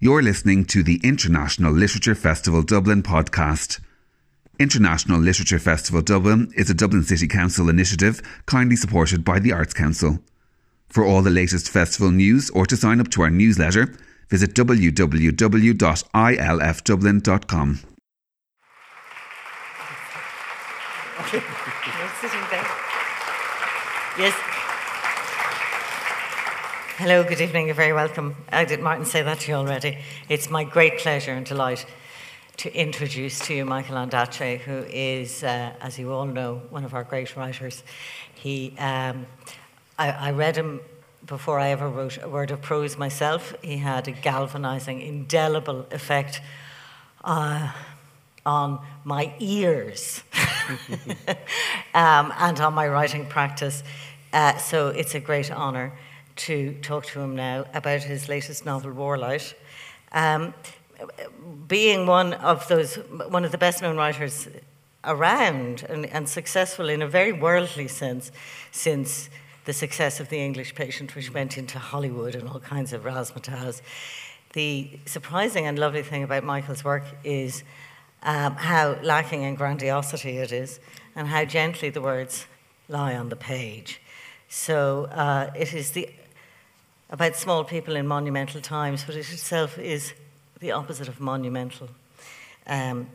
You're listening to the International Literature Festival Dublin podcast. International Literature Festival Dublin is a Dublin City Council initiative kindly supported by the Arts Council. For all the latest festival news or to sign up to our newsletter, visit www.ilfdublin.com. Yes. Hello, good evening. You're very welcome. I did Martin say that to you already. It's my great pleasure and delight to introduce to you Michael Ondaatje, who is, uh, as you all know, one of our great writers. He, um, I, I read him before I ever wrote a word of prose myself. He had a galvanizing, indelible effect uh, on my ears um, and on my writing practice. Uh, so it's a great honour to talk to him now about his latest novel, Warlight. Um, being one of those, one of the best known writers around and, and successful in a very worldly sense since the success of The English Patient, which went into Hollywood and all kinds of razzmatazz. The surprising and lovely thing about Michael's work is um, how lacking in grandiosity it is and how gently the words lie on the page. So uh, it is the, about small people in monumental times, but it itself is the opposite of monumental. Um,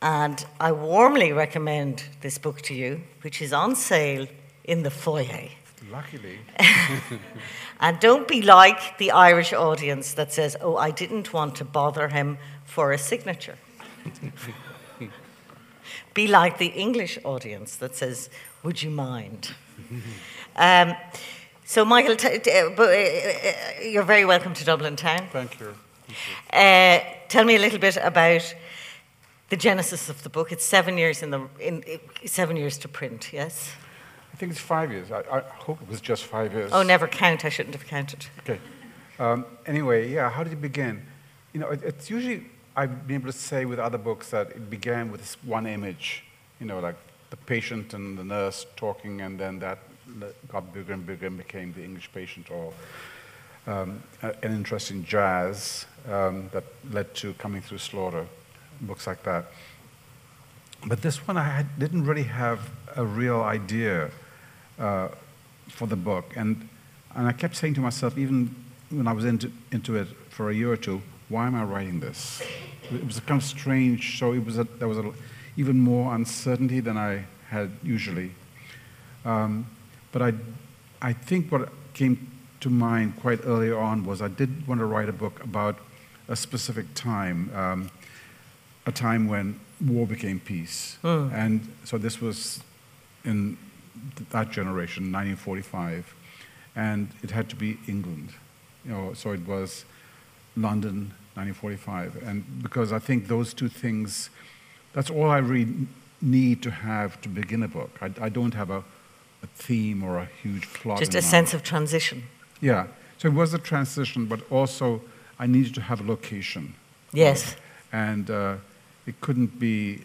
and I warmly recommend this book to you, which is on sale in the foyer. Luckily. and don't be like the Irish audience that says, oh, I didn't want to bother him for a signature. be like the English audience that says, would you mind? um, so, Michael, t- t- uh, uh, you're very welcome to Dublin town. Thank you. Uh, tell me a little bit about the genesis of the book. It's seven years in the in, seven years to print. Yes. I think it's five years. I, I hope it was just five years. Oh, never count. I shouldn't have counted. Okay. Um, anyway, yeah. How did it begin? You know, it, it's usually I've been able to say with other books that it began with this one image. You know, like the patient and the nurse talking, and then that got bigger and bigger and became the English patient, or um, an interest in jazz um, that led to Coming Through Slaughter, books like that. But this one, I had, didn't really have a real idea uh, for the book. And, and I kept saying to myself, even when I was into, into it for a year or two, why am I writing this? It was a kind of strange, so it was a, there was a, even more uncertainty than I had usually. Um, but I, I think what came to mind quite early on was I did want to write a book about a specific time, um, a time when war became peace. Mm. And so this was in that generation, 1945, and it had to be England. You know, so it was London, 1945. And because I think those two things, that's all I really need to have to begin a book. I, I don't have a, a, theme or a huge plot. Just a sense of transition. Yeah. So it was a transition, but also I needed to have a location. Yes. And uh, it couldn't be,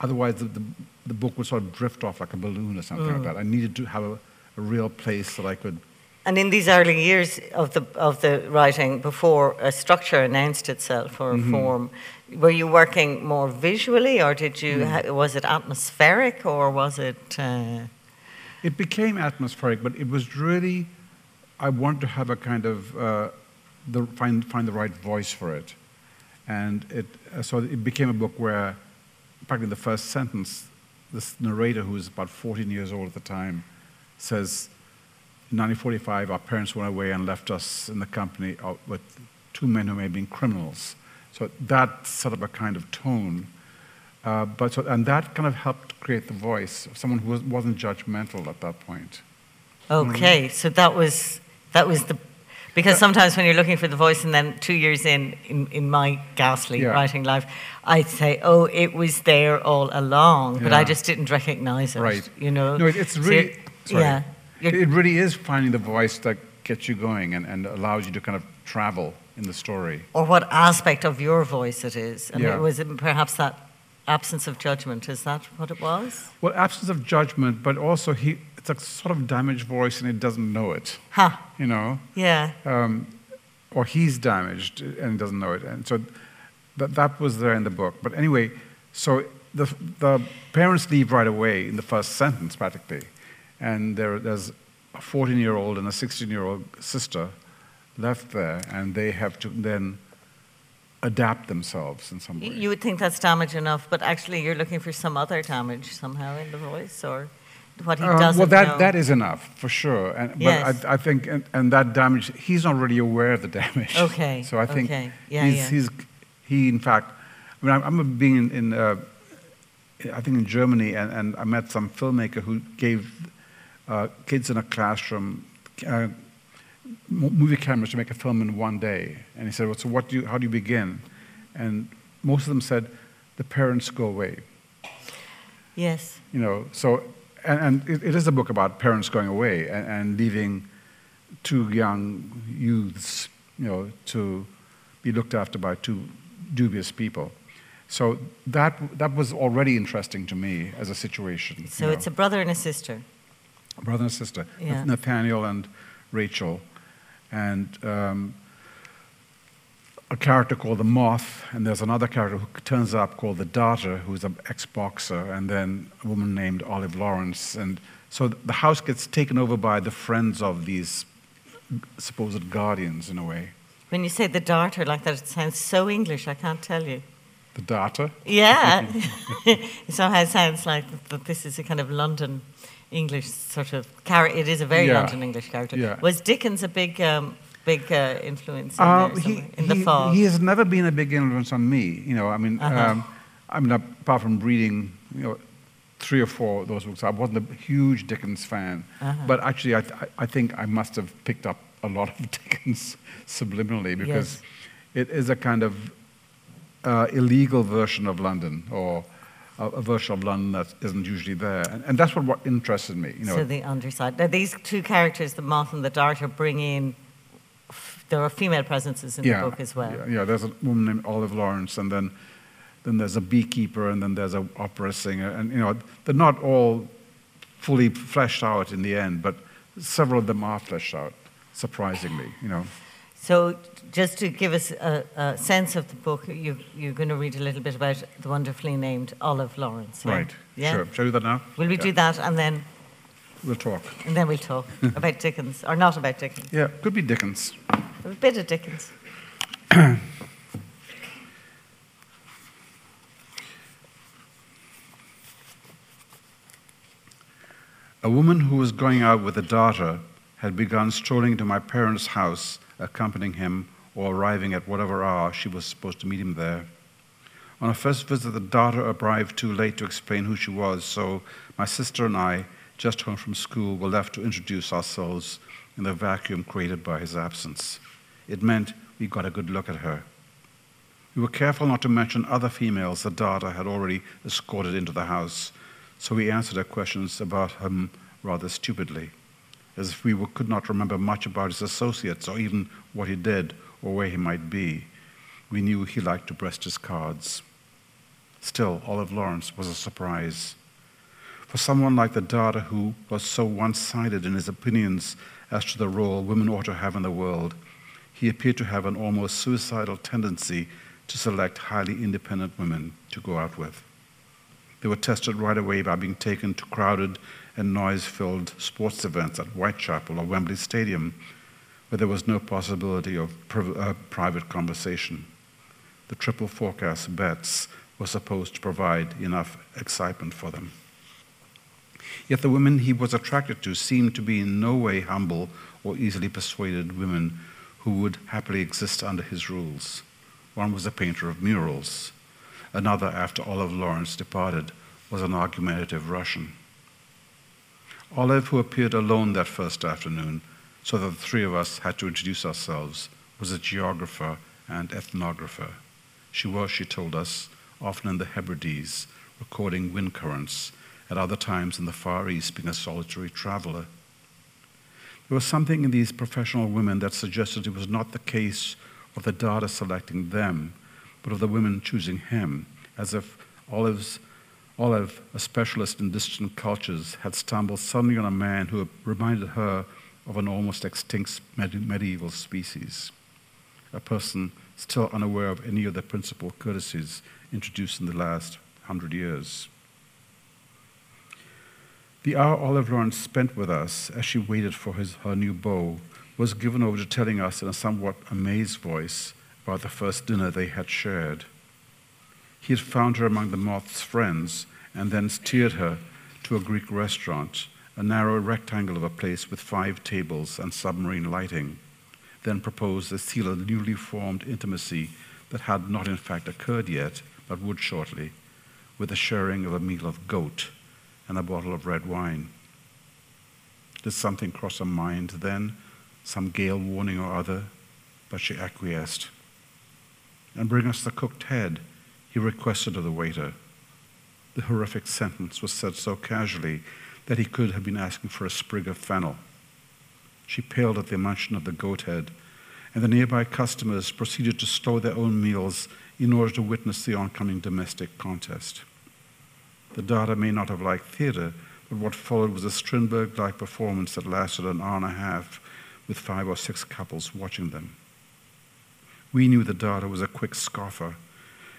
otherwise, the, the, the, book would sort of drift off like a balloon or something mm. like that. I needed to have a, a, real place that I could. And in these early years of the, of the writing, before a structure announced itself or a mm-hmm. form, were you working more visually or did you, mm. was it atmospheric or was it. Uh... It became atmospheric, but it was really I wanted to have a kind of uh, the, find find the right voice for it, and it uh, so it became a book where, practically the first sentence, this narrator who was about 14 years old at the time, says, "In 1945, our parents went away and left us in the company of, with two men who may have been criminals." So that set up a kind of tone. Uh, but so, and that kind of helped create the voice of someone who was, wasn't judgmental at that point. Okay, mm-hmm. so that was that was the because sometimes when you're looking for the voice and then two years in in, in my ghastly yeah. writing life i'd say oh it was there all along but yeah. i just didn't recognize it right you know no it's really so yeah it really is finding the voice that gets you going and, and allows you to kind of travel in the story or what aspect of your voice it is and yeah. it was perhaps that absence of judgment is that what it was well absence of judgment but also he it's a sort of damaged voice and it doesn't know it. Huh. You know? Yeah. Um, or he's damaged and doesn't know it. And so that, that was there in the book. But anyway, so the, the parents leave right away in the first sentence, practically. And there, there's a 14 year old and a 16 year old sister left there, and they have to then adapt themselves in some way. You would think that's damage enough, but actually you're looking for some other damage somehow in the voice or what he Uh, doesn't well, that, know. that is enough for sure. And, Yes. But I, I think, and, and that damage, he's not really aware of the damage. Okay, So I think okay. Yeah, he's, yeah. he's, he, in fact, I mean, I remember being in, in uh, I think in Germany, and, and I met some filmmaker who gave uh, kids in a classroom uh, movie cameras to make a film in one day. And he said, well, so what do you, how do you begin? And most of them said, the parents go away Yes. you know, so, and, and it, it is a book about parents going away and, and leaving two young youths, you know, to be looked after by two dubious people. So that, that was already interesting to me as a situation. So it's a brother and a sister. a brother and sister, Yeah. Nathaniel and Rachel, and um, a character called the Moth, and there's another character who turns up called the Darter, who's an ex-boxer, and then a woman named Olive Lawrence, and so the house gets taken over by the friends of these supposed guardians in a way. When you say the darter like that, it sounds so English, I can't tell you. The Darter, Yeah. it somehow sounds like that this is a kind of London English sort of character. It is a very Yeah. London English character. Yeah. Was Dickens a big, um, big uh, influence in, Uh, he, in the he- fall? he has never been a big influence on me. You know, I mean, Uh-huh. um, I mean, apart from reading, you know, three or four of those books, I wasn't a huge Dickens fan. Uh-huh. But actually, I, th- I think I must have picked up a lot of Dickens subliminally because it is a kind of uh, illegal version of London or a, a version of London that isn't usually there. And, and that's what, what interested me. You know, so the underside. Now, these two characters, the moth and the darter, bring in. There are female presences in the book as well. Yeah, yeah, there's a woman named Olive Lawrence, and then, then there's a beekeeper, and then there's an opera singer, and you know they're not all fully fleshed out in the end, but several of them are fleshed out, surprisingly. You know, So, just to give us a, a sense of the book, you, you're going to read a little bit about the wonderfully named Olive Lawrence. yeah? right? Yeah. Sure. Shall we do that now? Will we Yeah. do that and then We'll talk. and then we'll talk about Dickens or not about Dickens? Yeah, could be Dickens. A bit of Dickens. A woman who was going out with a Darter had begun strolling to my parents' house, accompanying him or arriving at whatever hour she was supposed to meet him there. On her first visit, the Darter arrived too late to explain who she was, so my sister and I, just home from school, were left to introduce ourselves in the vacuum created by his absence. It meant we got a good look at her. We were careful not to mention other females the Darter had already escorted into the house, so we answered her questions about him rather stupidly, as if we could not remember much about his associates or even what he did or where he might be. We knew he liked to breast his cards. Still, Olive Lawrence was a surprise. For someone like the Darter who was so one sided in his opinions as to the role women ought to have in the world, he appeared to have an almost suicidal tendency to select highly independent women to go out with. They were tested right away by being taken to crowded and noise filled sports events at Whitechapel or Wembley Stadium, where there was no possibility of priv- uh, private conversation. The triple forecast bets were supposed to provide enough excitement for them. Yet the women he was attracted to seemed to be in no way humble or easily persuaded women who would happily exist under his rules. One was a painter of murals. Another, after Olive Lawrence departed, was an argumentative Russian. Olive, who appeared alone that first afternoon, so that the three of us had to introduce ourselves, was a geographer and ethnographer. She was, she told us, often in the Hebrides, recording wind currents, at other times in the Far East, being a solitary traveler. There was something in these professional women that suggested it was not the case of the Darter selecting them, but of the women choosing him, as if Olive's, Olive, a specialist in distant cultures, had stumbled suddenly on a man who reminded her of an almost extinct med- medieval species. a person still unaware of any of the principal courtesies introduced in the last hundred years. The hour Olive Lawrence spent with us as she waited for his, her new beau was given over to telling us in a somewhat amazed voice about the first dinner they had shared. He had found her among the moth's friends and then steered her to a Greek restaurant, a narrow rectangle of a place with five tables and submarine lighting, then proposed to seal a newly formed intimacy that had not in fact occurred yet, but would shortly, with the sharing of a meal of goat and a bottle of red wine. Did something cross her mind then, some gale warning or other? But she acquiesced. And bring us the cooked head, he requested of the waiter. The horrific sentence was said so casually that he could have been asking for a sprig of fennel. She paled at the mention of the goat head, and the nearby customers proceeded to stow their own meals in order to witness the oncoming domestic contest. The Darter may not have liked theatre, but what followed was a Strindberg like performance that lasted an hour and a half with five or six couples watching them. We knew the Darter was a quick scoffer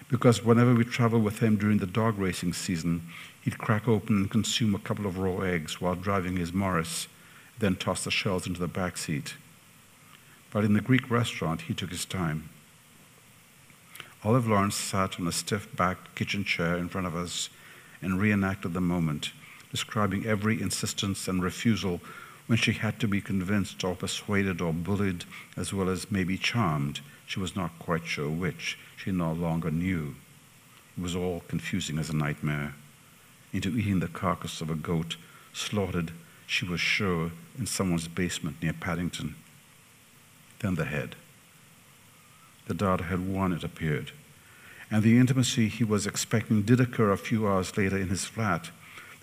because whenever we traveled with him during the dog racing season, he'd crack open and consume a couple of raw eggs while driving his Morris, then toss the shells into the back seat. But in the Greek restaurant, he took his time. Olive Lawrence sat on a stiff backed kitchen chair in front of us and reenacted the moment, describing every insistence and refusal when she had to be convinced or persuaded or bullied, as well as maybe charmed. She was not quite sure which. She no longer knew. It was all confusing as a nightmare. Into eating the carcass of a goat slaughtered, she was sure, in someone's basement near Paddington. Then the head. The Darter had won, it appeared and the intimacy he was expecting did occur a few hours later in his flat.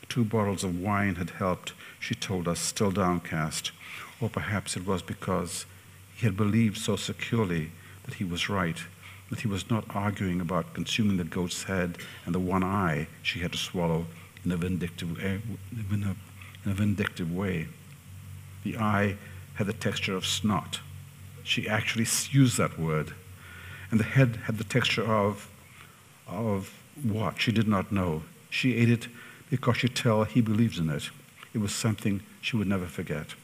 The two bottles of wine had helped, she told us, still downcast, or perhaps it was because he had believed so securely that he was right, that he was not arguing about consuming the goat's head and the one eye she had to swallow in a vindictive, eh, in a, in a vindictive way. The eye had the texture of snot. She actually used that word. And the head had the texture of of what she did not know. She ate it because she tell he believes in it. It was something she would never forget.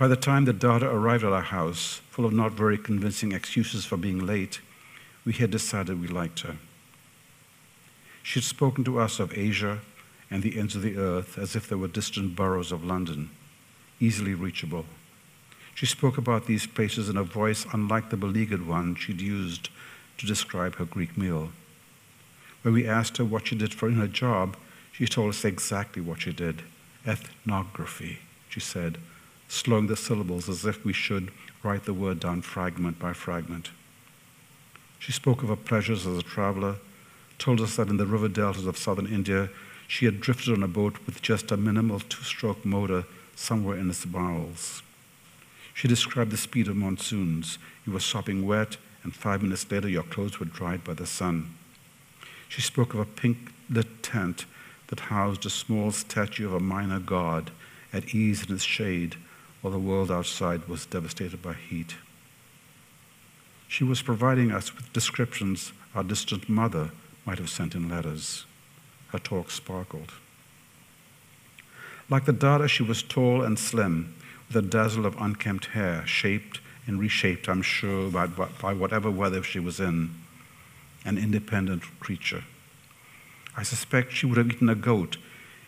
By the time the Darter arrived at our house, full of not very convincing excuses for being late, we had decided we liked her. She had spoken to us of Asia and the ends of the earth as if they were distant boroughs of London, easily reachable. She spoke about these places in a voice unlike the beleaguered one she'd used to describe her Greek meal. When we asked her what she did for in her job, she told us exactly what she did. Ethnography, she said, slowing the syllables as if we should write the word down fragment by fragment. She spoke of her pleasures as a traveler, told us that in the river deltas of southern India, she had drifted on a boat with just a minimal two stroke motor somewhere in its bowels. She described the speed of monsoons. You were sopping wet and five minutes later your clothes were dried by the sun. She spoke of a pink lit tent that housed a small statue of a minor god at ease in its shade while the world outside was devastated by heat. She was providing us with descriptions our distant mother might have sent in letters. Her talk sparkled. Like the Darter, she was tall and slim, with a dazzle of unkempt hair shaped and reshaped, I'm sure, by, by whatever weather she was in, an independent creature. I suspect she would have eaten a goat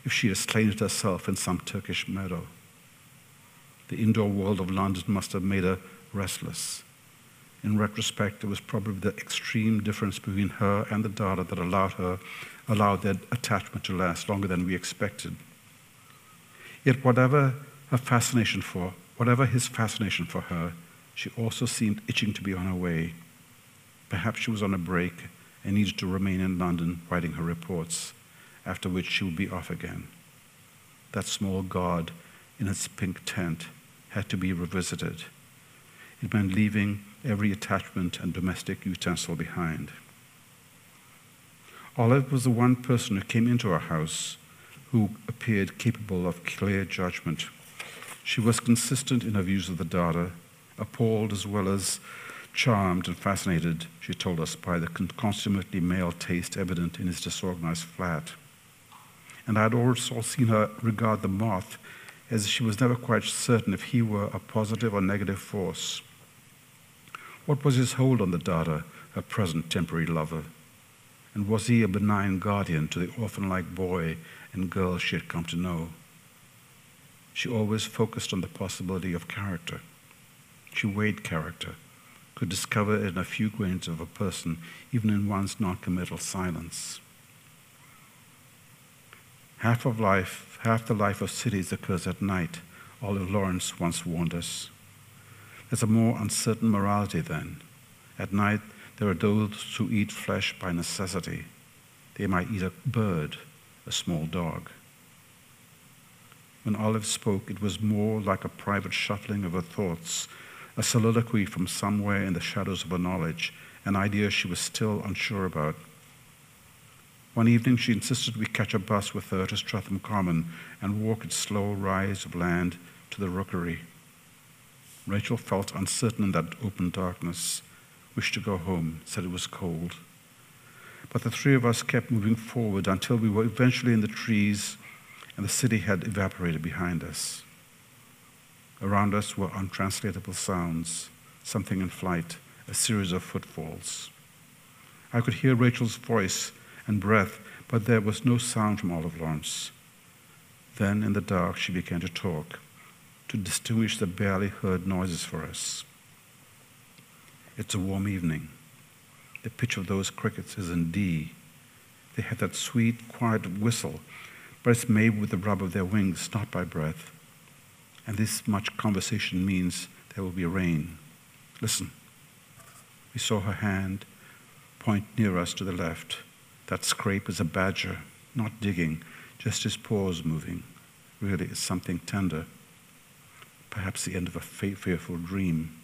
if she had slain it herself in some Turkish meadow. The indoor world of London must have made her restless. In retrospect, it was probably the extreme difference between her and the Darter that allowed her allowed their attachment to last longer than we expected. Yet whatever her fascination for, whatever his fascination for her, she also seemed itching to be on her way. Perhaps she was on a break and needed to remain in London writing her reports, after which she would be off again. That small god in its pink tent had to be revisited. It meant leaving every attachment and domestic utensil behind. Olive was the one person who came into our house who appeared capable of clear judgment. She was consistent in her views of the Darter appalled as well as charmed and fascinated, she told us, by the consummately male taste evident in his disorganized flat. And I had also seen her regard the moth as she was never quite certain if he were a positive or negative force. What was his hold on the Darter, her present temporary lover? And was he a benign guardian to the orphan like boy and girl she had come to know? She always focused on the possibility of character. She weighed character, could discover in a few grains of a person, even in one's non-committal silence. Half of life, half the life of cities occurs at night, Olive Lawrence once warned us. There's a more uncertain morality then. At night, there are those who eat flesh by necessity. They might eat a bird, a small dog. When Olive spoke, it was more like a private shuffling of her thoughts a soliloquy from somewhere in the shadows of her knowledge, an idea she was still unsure about. One evening, she insisted we catch a bus with her to Streatham Common and walk its slow rise of land to the rookery. Rachel felt uncertain in that open darkness, wished to go home, said it was cold. But the three of us kept moving forward until we were eventually in the trees and the city had evaporated behind us. Around us were untranslatable sounds, something in flight, a series of footfalls. I could hear Rachel's voice and breath, but there was no sound from Olive Lawrence. Then, in the dark, she began to talk, to distinguish the barely heard noises for us. It's a warm evening. The pitch of those crickets is in D. They have that sweet, quiet whistle, but it's made with the rub of their wings, not by breath. And this much conversation means there will be rain. Listen. We saw her hand point near us to the left. That scrape is a badger, not digging, just his paws moving. Really, it's something tender. Perhaps the end of a fearful dream.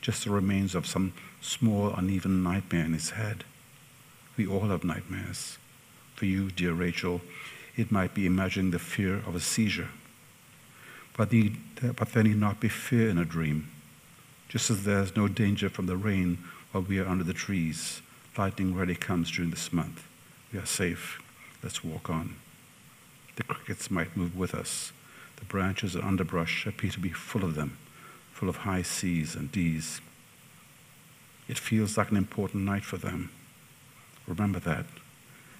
Just the remains of some small, uneven nightmare in his head. We all have nightmares. For you, dear Rachel, it might be imagining the fear of a seizure but, need, but there need not be fear in a dream. Just as there is no danger from the rain while we are under the trees, lightning rarely comes during this month. We are safe. Let's walk on. The crickets might move with us. The branches and underbrush appear to be full of them, full of high C's and D's. It feels like an important night for them. Remember that.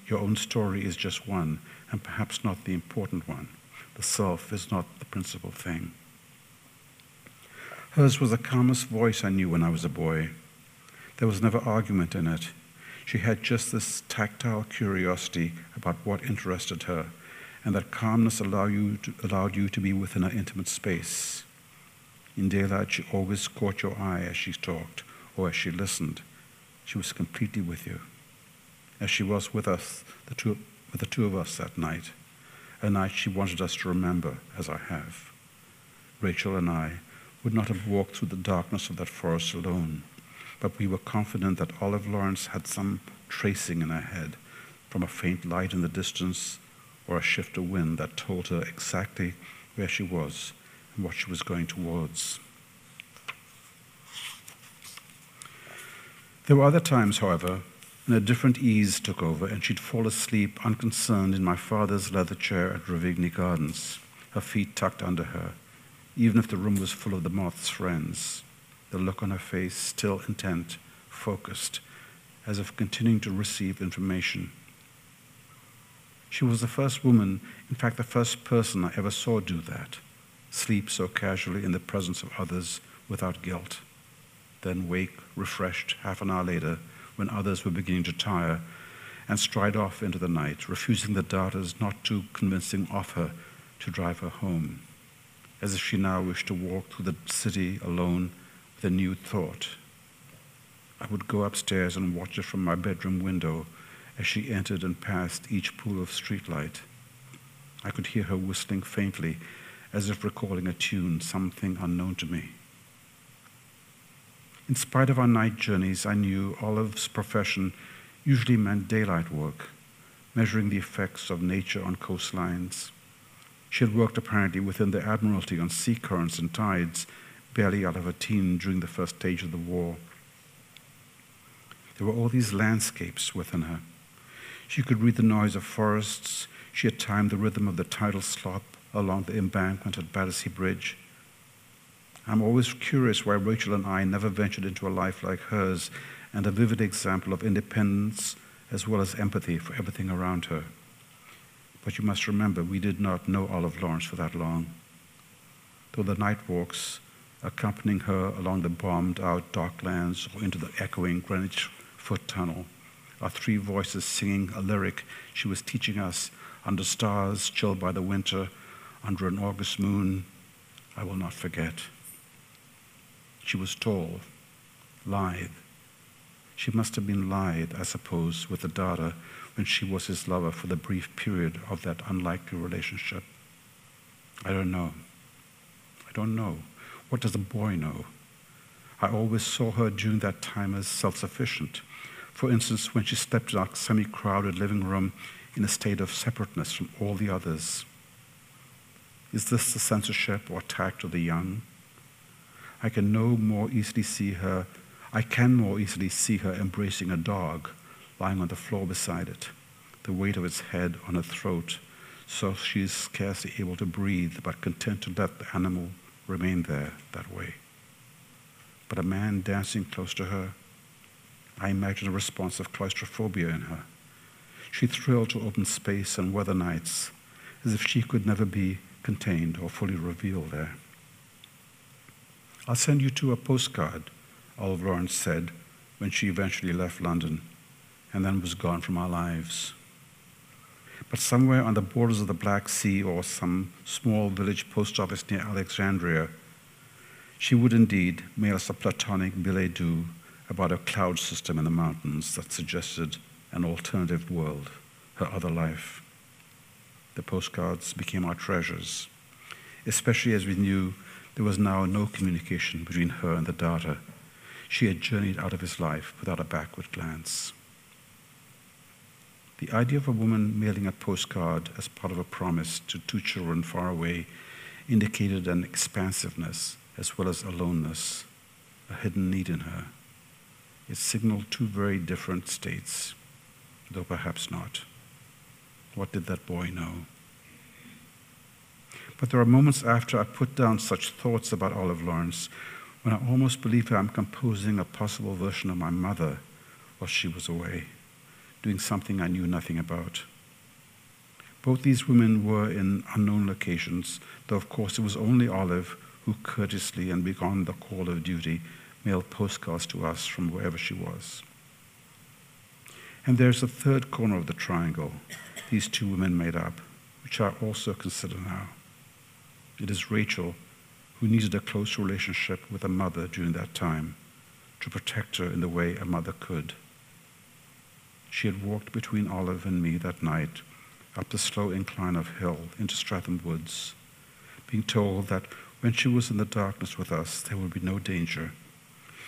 Your own story is just one, and perhaps not the important one. The self is not the principal thing. Hers was the calmest voice I knew when I was a boy. There was never argument in it. She had just this tactile curiosity about what interested her, and that calmness allowed you to, allowed you to be within her intimate space. In daylight, she always caught your eye as she talked or as she listened. She was completely with you, as she was with us, the two, with the two of us that night a night she wanted us to remember, as I have. Rachel and I would not have walked through the darkness of that forest alone, but we were confident that Olive Lawrence had some tracing in her head from a faint light in the distance or a shift of wind that told her exactly where she was and what she was going towards. There were other times, however, when a different ease took over, and she'd fall asleep unconcerned in my father's leather chair at Ruvigny Gardens, her feet tucked under her, even if the room was full of the moth's friends, the look on her face still intent, focused, as if continuing to receive information. She was the first woman, in fact, the first person I ever saw do that, sleep so casually in the presence of others without guilt, then wake refreshed half an hour later when others were beginning to tire, and stride off into the night, refusing the darters not too convincing offer to drive her home, as if she now wished to walk through the city alone a new thought. I would go upstairs and watch her from my bedroom window as she entered and passed each pool of streetlight. I could hear her whistling faintly, as if recalling a tune, something unknown to me. In spite of our night journeys, I knew Olive's profession usually meant daylight work, measuring the effects of nature on coastlines. She had worked apparently within the Admiralty on sea currents and tides, barely out of her teen during the first stage of the war. There were all these landscapes within her. She could read the noise of forests. She had timed the rhythm of the tidal slop along the embankment at Battersea Bridge. I'm always curious why Rachel and I never ventured into a life like hers and a vivid example of independence as well as empathy for everything around her. But you must remember, we did not know Olive Lawrence for that long. Though the night walks accompanying her along the bombed out docklands or into the echoing Greenwich Foot Tunnel, our three voices singing a lyric she was teaching us under stars chilled by the winter, under an August moon, I will not forget. She was tall, lithe. She must have been lithe, I suppose, with the Darter when she was his lover for the brief period of that unlikely relationship. I don't know. I don't know. What does a boy know? I always saw her during that time as self sufficient. For instance, when she stepped in our semi crowded living room in a state of separateness from all the others. Is this the censorship or tact of the young? I can no more easily see her, I can more easily see her embracing a dog lying on the floor beside it, the weight of its head on her throat, so she is scarcely able to breathe, but content to let the animal remain there that way. But a man dancing close to her, I imagine a response of claustrophobia in her. She thrilled to open space and weather nights, as if she could never be contained or fully revealed there. I'll send you to a postcard, Olive Lawrence said when she eventually left London and then was gone from our lives. But somewhere on the borders of the Black Sea or some small village post office near Alexandria, she would indeed mail us a platonic billet doux about a cloud system in the mountains that suggested an alternative world, her other life. The postcards became our treasures, especially as we knew there was now no communication between her and the Darter. She had journeyed out of his life without a backward glance. The idea of a woman mailing a postcard as part of a promise to two children far away indicated an expansiveness as well as aloneness, a hidden need in her. It signaled two very different states, though perhaps not. What did that boy know? But there are moments after I put down such thoughts about Olive Lawrence when I almost believe I'm composing a possible version of my mother while she was away doing something I knew nothing about. Both these women were in unknown locations, though of course it was only Olive who courteously and beyond the call of duty mailed postcards to us from wherever she was. And there's a third corner of the triangle these two women made up, which I also consider now. It is Rachel who needed a close relationship with a mother during that time to protect her in the way a mother could. She had walked between Olive and me that night up the slow incline of hill into Streatham Woods, being told that when she was in the darkness with us, there would be no danger,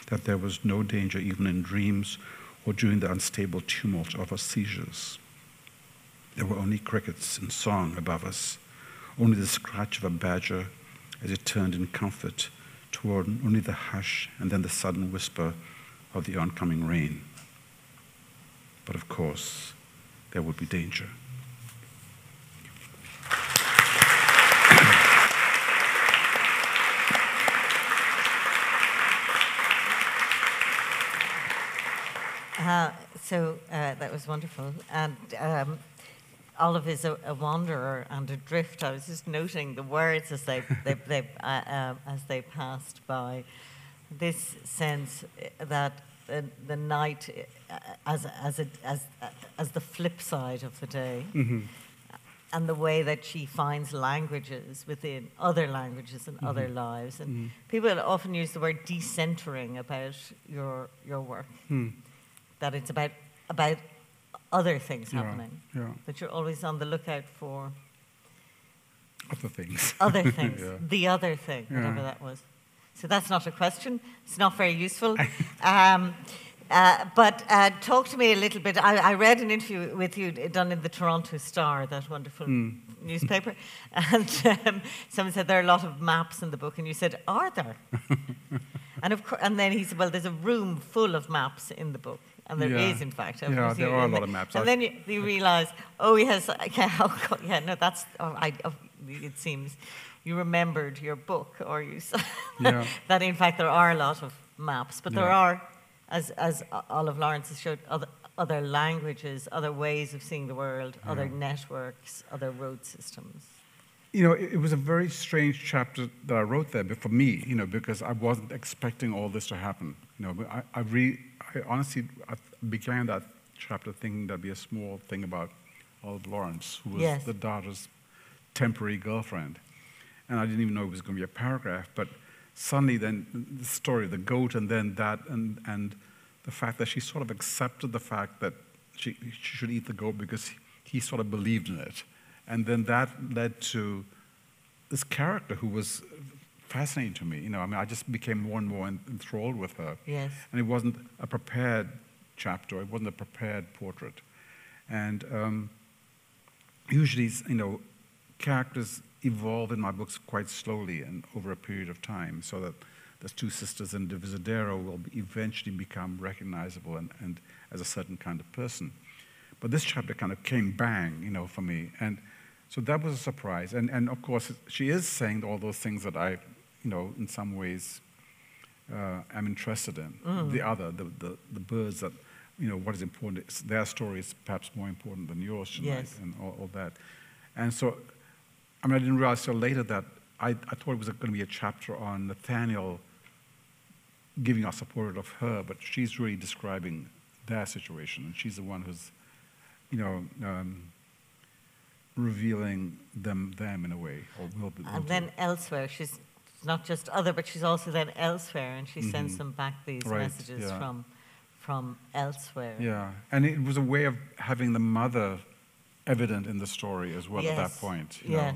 that there was no danger even in dreams or during the unstable tumult of her seizures. There were only crickets in song above us, only the scratch of a badger as it turned in comfort toward only the hush and then the sudden whisper of the oncoming rain. But of course, there would be danger. Uh, so uh, that was wonderful. And um, Olive is a, a, wanderer and a drift. I was just noting the words as they, they, they uh, uh as they passed by. This sense that the, the night uh, as, as, a, as, as the flip side of the day. Mm-hmm. And the way that she finds languages within other languages and mm-hmm. other lives. And mm-hmm. people often use the word decentering about your, your work, mm. that it's about, about other things yeah, happening. Yeah. That you're always on the lookout for other things. Other things. yeah. The other thing, whatever that was. So that's not a question. It's not very useful. Um, uh, but uh, talk to me a little bit. I, I, read an interview with you done in the Toronto Star, that wonderful mm. newspaper, and um, someone said there are a lot of maps in the book, and you said, "Are there?" and of course, and then he said, "Well, there's a room full of maps in the book." And there is, Yeah. in fact. Yeah, there are a and lot the- of maps. And I- then you, you realise, oh yes, yeah, oh, God, yeah, no, that's. Oh, I, oh, it seems you remembered your book, or you saw Yeah. that in fact there are a lot of maps, but there Yeah. are, as as Olive Lawrence has showed, other other languages, other ways of seeing the world, other Yeah. networks, other road systems. You know, it, it was a very strange chapter that I wrote there, but for me, you know, because I wasn't expecting all this to happen. You know, but I, I really, I honestly, I began that chapter thinking there'd be a small thing about Olive Lawrence, who was Yes. the Darter's temporary girlfriend, and I didn't even know it was going to be a paragraph. But suddenly, then the story of the goat, and then that, and and the fact that she sort of accepted the fact that she, she should eat the goat because he sort of believed in it. And then that led to this character who was fascinating to me. You know, I mean, I just became more and more enthralled with her. Yes. And it wasn't a prepared chapter, it wasn't a prepared portrait. And um, usually, you know, characters evolve in my books quite slowly and over a period of time so that the two sisters in Divisadero will eventually become recognizable and, and as a certain kind of person. But this chapter kind of came bang, you know, for me. And so that was a surprise. And, and of course, she is saying all those things that I, you know, in some ways uh, am interested in. The other, the, the, the birds that, you know, what is important, it's, their story is perhaps more important than yours tonight Yes. and all, all that. And so, I mean, I didn't realize till later that I, I thought it was going to be a chapter on Nathaniel giving us a portrait of her, but she's really describing their situation, and she's the one who's, you know, um, revealing them them in a way, or And then elsewhere, she's not just other, but she's also then elsewhere, and she sends them back these Mm-hmm. Right, messages yeah. from from elsewhere. Yeah, and it was a way of having the mother evident in the story as well at that point. you know.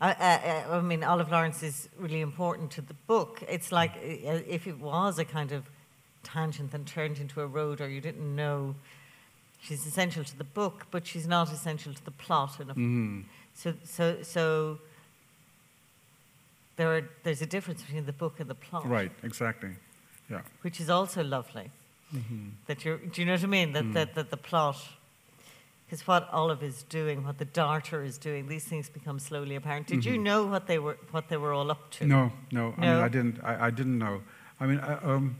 I, I, I mean, Olive Lawrence is really important to the book. It's like uh, if it was a kind of tangent and turned into a road, or you didn't know. She's essential to the book, but she's not essential to the plot. In a, Mhm. So, so, so there are, there's a difference between the book and the plot, Right, exactly. Yeah. which is also lovely. Mm-hmm. That you're, do you know what I mean? That, Mm. that, that the plot, because what Olive is doing, what the darter is doing, these things become slowly apparent. Did you know what they were, what they were all up to? Mm-hmm. No, no, I mean, I didn't, I, I didn't know. I mean, I, um,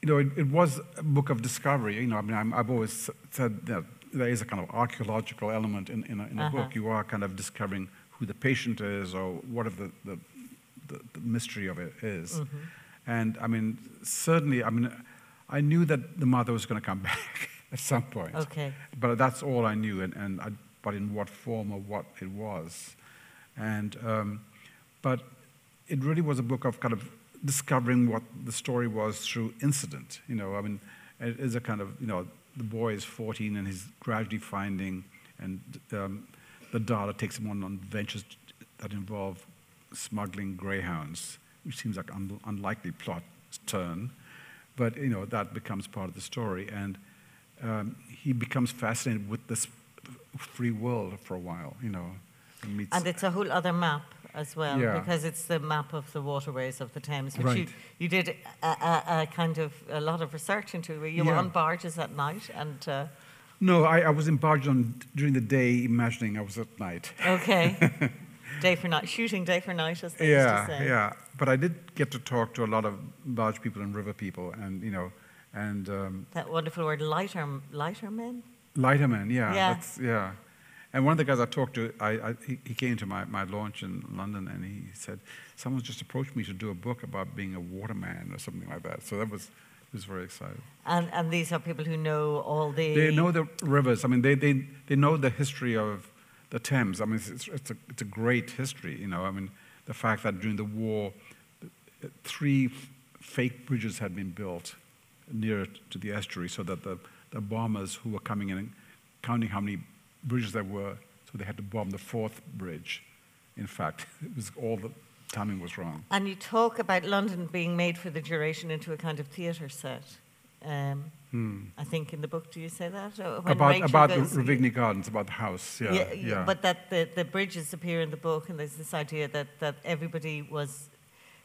you know, it, it was a book of discovery. You know, I mean, I'm, I've always said that there is a kind of archaeological element in, in, a, in a Uh-huh. book. You are kind of discovering who the patient is or what the, the, the, the mystery of it is. Mm-hmm. And I mean, certainly, I mean, I knew that the mother was going to come back at some point. Okay. But that's all I knew, and, and I, but in what form or what it was. And, um, but it really was a book of kind of discovering what the story was through incident. You know, I mean, it is a kind of, you know, the boy is 14 and he's gradually finding, and um, the Darter takes him on, on ventures that involve smuggling greyhounds, which seems like an unlikely plot turn. But, you know, that becomes part of the story. And um, he becomes fascinated with this free world for a while, you know. And, it's a whole other map as well, Yeah. because it's the map of the waterways of the Thames, which you, Right. you did a, a, a kind of a lot of research into. Were you Yeah. on barges at night? And uh, no, I, I was in barge on during the day, imagining I was at night. okay, day for night, shooting day for night, as they used Yeah, to say. yeah. But I did get to talk to a lot of barge people and river people, and you know, and um, That wonderful word, lighter, lighter men. lightermen. Yeah, Yeah. that's yeah. And one of the guys I talked to, I, I, he, came to my, my launch in London, and he said, Someone's just approached me to do a book about being a waterman or something like that." So that was, he was very excited. And, and these are people who know all the. They know the rivers. I mean, they, they, they know the history of the Thames. I mean, it's, it's, it's, a, it's a great history, you know. I mean, the fact that during the war, three fake bridges had been built near to the estuary so that the, the bombers who were coming in and counting how many bridges there were, so they had to bomb the fourth bridge. In fact, it was all the timing was wrong. And you talk about London being made for the duration into a kind of theatre set. Um, I think in the book, do you say that? When Hmm. about Rachel about goes- Ruvigny Gardens, about the house. Yeah, yeah, yeah. But that the, the bridges appear in the book, and there's this idea that, that everybody was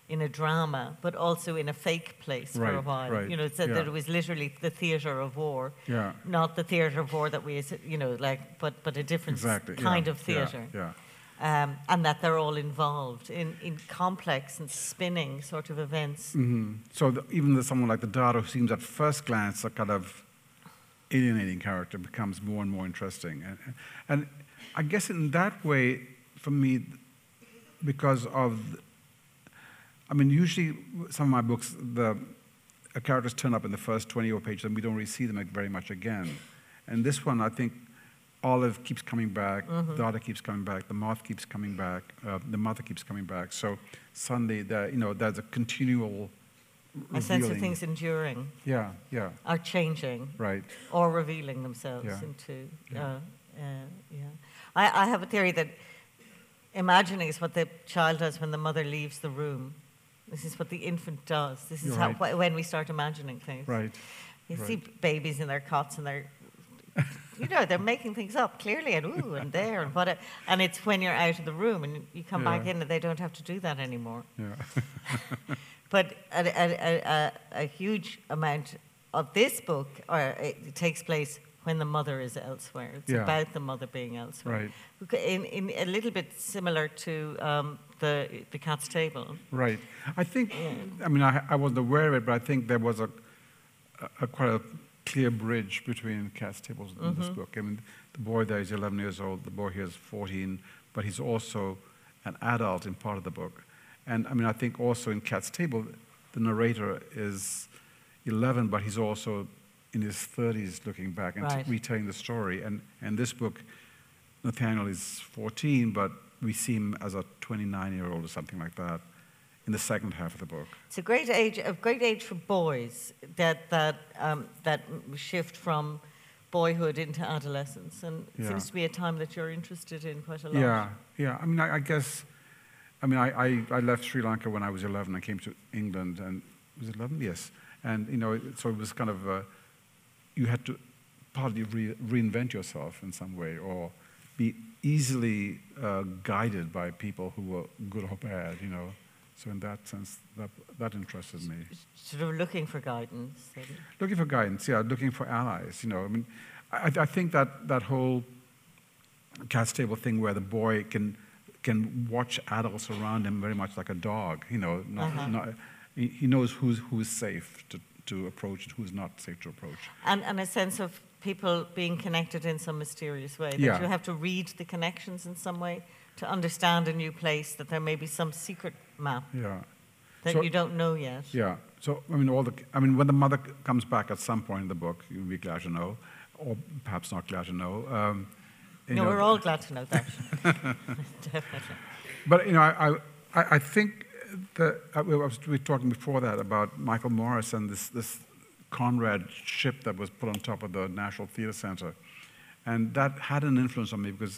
in a drama, but also in a fake place for a while. right, You know, it said that it was literally the theatre of war, Yeah. not the theatre of war that we, you know, like, but but a different exactly. kind yeah, of theatre, Yeah. um, and that they're all involved in, in complex and spinning sort of events. yeah. hmm So the, even the, someone like the Darter, who seems at first glance a kind of alienating character, becomes more and more interesting. And, and I guess in that way, for me, because of, the- I mean, usually some of my books, the uh, characters turn up in the first 20 or pages and we don't really see them very much again. And this one, I think Olive keeps coming back, Darter keeps coming back, the moth keeps coming back, uh, the mother keeps coming back. So suddenly, there, you know, there's a continual A sense of things enduring, Yeah, yeah, are changing, right. or revealing themselves Yeah. into. Yeah. Uh, uh, yeah. I, I have a theory that imagining is what the child does when the mother leaves the room. This is what the infant does. This is how, right. wh- when we start imagining things. Right. You right. see babies in their cots and they're, you know, they're making things up clearly and ooh and there and what. And it's when you're out of the room and you come back in and they don't have to do that anymore. Yeah. But a, a, a, a, a huge amount of this book or it takes place when the mother is elsewhere. It's Yeah. about the mother being elsewhere. Right. In, in a little bit similar to um, the the cat's table. Right. I think, I mean, I, I wasn't aware of it, but I think there was a, a, a quite a clear bridge between Cat's Tables and Mm-hmm. this book. I mean, the boy there is 11 years old, the boy here is 14, but he's also an adult in part of the book. And I mean, I think also in Cat's Table, the narrator is 11, but he's also in his 30s looking back and Right. retelling the story. And, and this book, Nathaniel is 14, but we see him as a 29 year old or something like that in the second half of the book. It's a great age, a great age for boys that that um, that shift from boyhood into adolescence, and it Yeah. seems to be a time that you're interested in quite a lot. Yeah, yeah. I mean, I, I guess, I mean, I, I, I left Sri Lanka when I was 11. I came to England, and was it 11? Yes. And you know, so it was kind of, uh, you had to partly re- reinvent yourself in some way, or be easily uh, guided by people who were good or bad. You know, so in that sense, that that interested me. Sort of looking for guidance. Looking for guidance, yeah, looking for allies. You know, I mean, I, I think that that whole cat's table thing where the boy can can watch adults around him very much like a dog. You know, not, Uh-huh. not, he, he knows who's who's safe to, to approach and who's not safe to approach. And, and a sense of people being connected in some mysterious way. That Yeah. you have to read the connections in some way to understand a new place, that there may be some secret map Yeah, that So- you don't know yet. yeah. So I mean, all the I mean, when the mother comes back at some point in the book, you'll be glad to know, or perhaps not glad to know. Um, you no, know, we're all glad to know that. Definitely. But you know, I, I, I think that uh, I was, we were talking before that about Michael Morris and this, this Conrad ship that was put on top of the National Theatre Center, and that had an influence on me because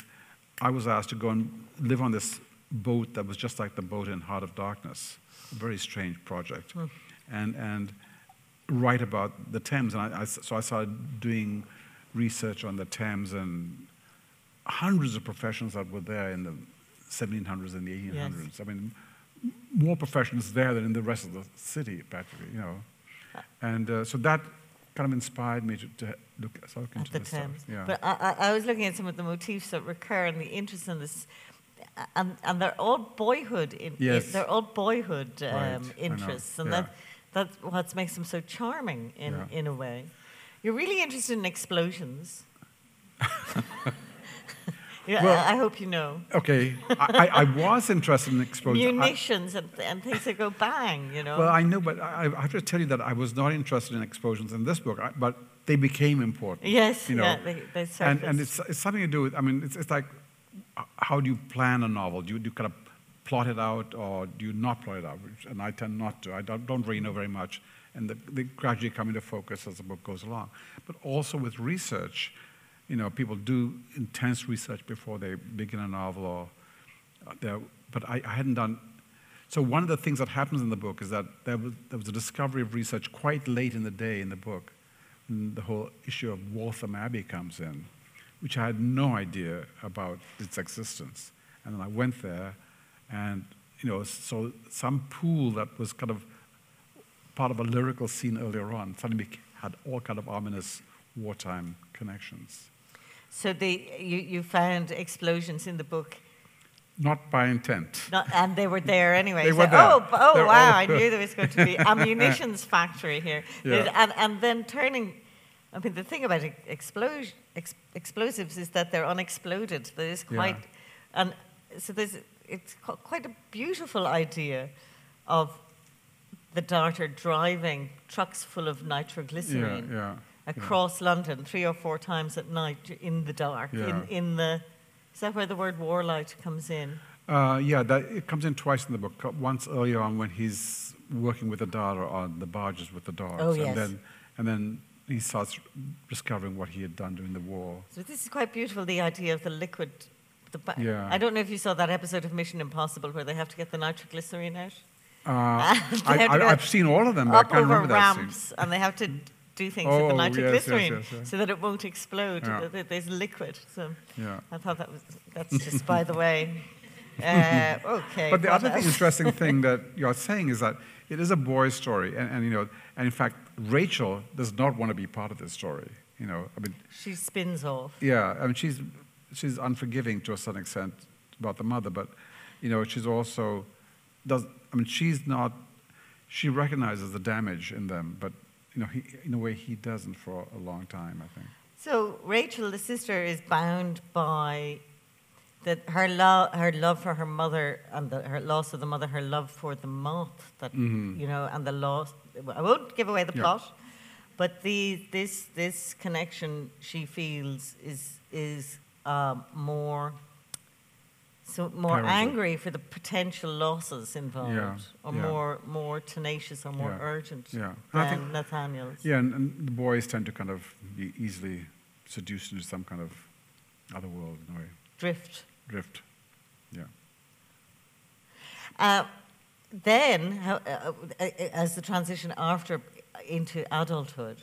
I was asked to go and live on this boat that was just like the boat in Heart of Darkness, a very strange project, hmm. and and write about the Thames. And I, I, so I started doing research on the Thames and hundreds of professions that were there in the 1700s and the 1800s. I mean, more professionals there than in the rest of the city, practically, you know. And uh, so that kind of inspired me to, to look, look at into the this Yeah. But I, I, I was looking at some of the motifs that recur and the interest in this, and, and they're all boyhood. In, Yes. they're all boyhood um, Right, interests, and yeah. that that's what makes them so charming in Yeah. in a way. You're really interested in explosions. yeah, Well- I, I hope you know okay, I, I I was interested in explosions. I- munitions and, and things that go bang. You know. well, I know, but I, I have to tell you that I was not interested in explosions in this book, I, but they became important. yes, you know. yeah, they, they and, and it's, it's something to do with, I mean, it's, it's like, how do you plan a novel? Do you, do you kind of plot it out or do you not plot it out? And I tend not to. I don't, don't really know very much. And the, they gradually come into focus as the book goes along. But also with research, you know, people do intense research before they begin a novel or, uh, but I, I hadn't done, so one of the things that happens in the book is that there was, there was a discovery of research quite late in the day in the book and the whole issue of Waltham Abbey comes in, which I had no idea about its existence. And then I went there, and you know, so some pool that was kind of part of a lyrical scene earlier on suddenly had all kind of ominous wartime connections. So the, you, you found explosions in the book, Not by intent. not, and they were there anyway. They So- were there. Oh, oh They're wow! I knew there was going to be ammunitions factory here. Yeah. And, and then turning. I mean, the thing about ex- explosives is that they're unexploded. There is Yeah. quite, and so there's it's quite a beautiful idea of the darter driving trucks full of nitroglycerine Yeah, yeah. Across London three or four times at night in the dark. Yeah. In, in the is that where the word warlight comes in? Uh, yeah, that, it comes in twice in the book. Uh, Once earlier on when he's working with the Darter on the barges with the dogs. Oh, yes. And then, and then he starts discovering what he had done during the war. So this is quite beautiful. The idea of the liquid. The ba- Yeah. I don't know if you saw that episode of Mission Impossible where they have to get the nitroglycerine out. Uh, I, have I, I've seen all of them, but I can't over remember that ramps, scene. and they have to do things Oh, with the yes, yes, yes, yes. so that it won't explode. Yeah. There's liquid. So Yeah. I thought that was that's just by the way. Uh, okay. But the other thing, interesting thing that you're saying is that it is a boy's story, and, and you know, and in fact, Rachel does not want to be part of this story. You know, I mean, She spins off. Yeah, I mean, she's, she's unforgiving to a certain extent about the mother, but, you know, she's also, does, I mean, she's not, she recognizes the damage in them, but, you know, he, in a way he doesn't for a long time, I think. So Rachel, the sister, is bound by that her love, her love for her mother, and the, her loss of the mother, her love for the moth, that you know, and the loss. I won't give away the Yeah. plot, but the this this connection she feels is is um, more. So more angry for the potential losses involved, Yeah, or yeah. more more tenacious or more Yeah, urgent yeah. Than think- Nathaniel's. Yeah, and, and the boys tend to kind of be easily seduced into some kind of other world in a way, Drift. drift. Yeah. Uh, then, how- uh, uh, as the transition after into adulthood,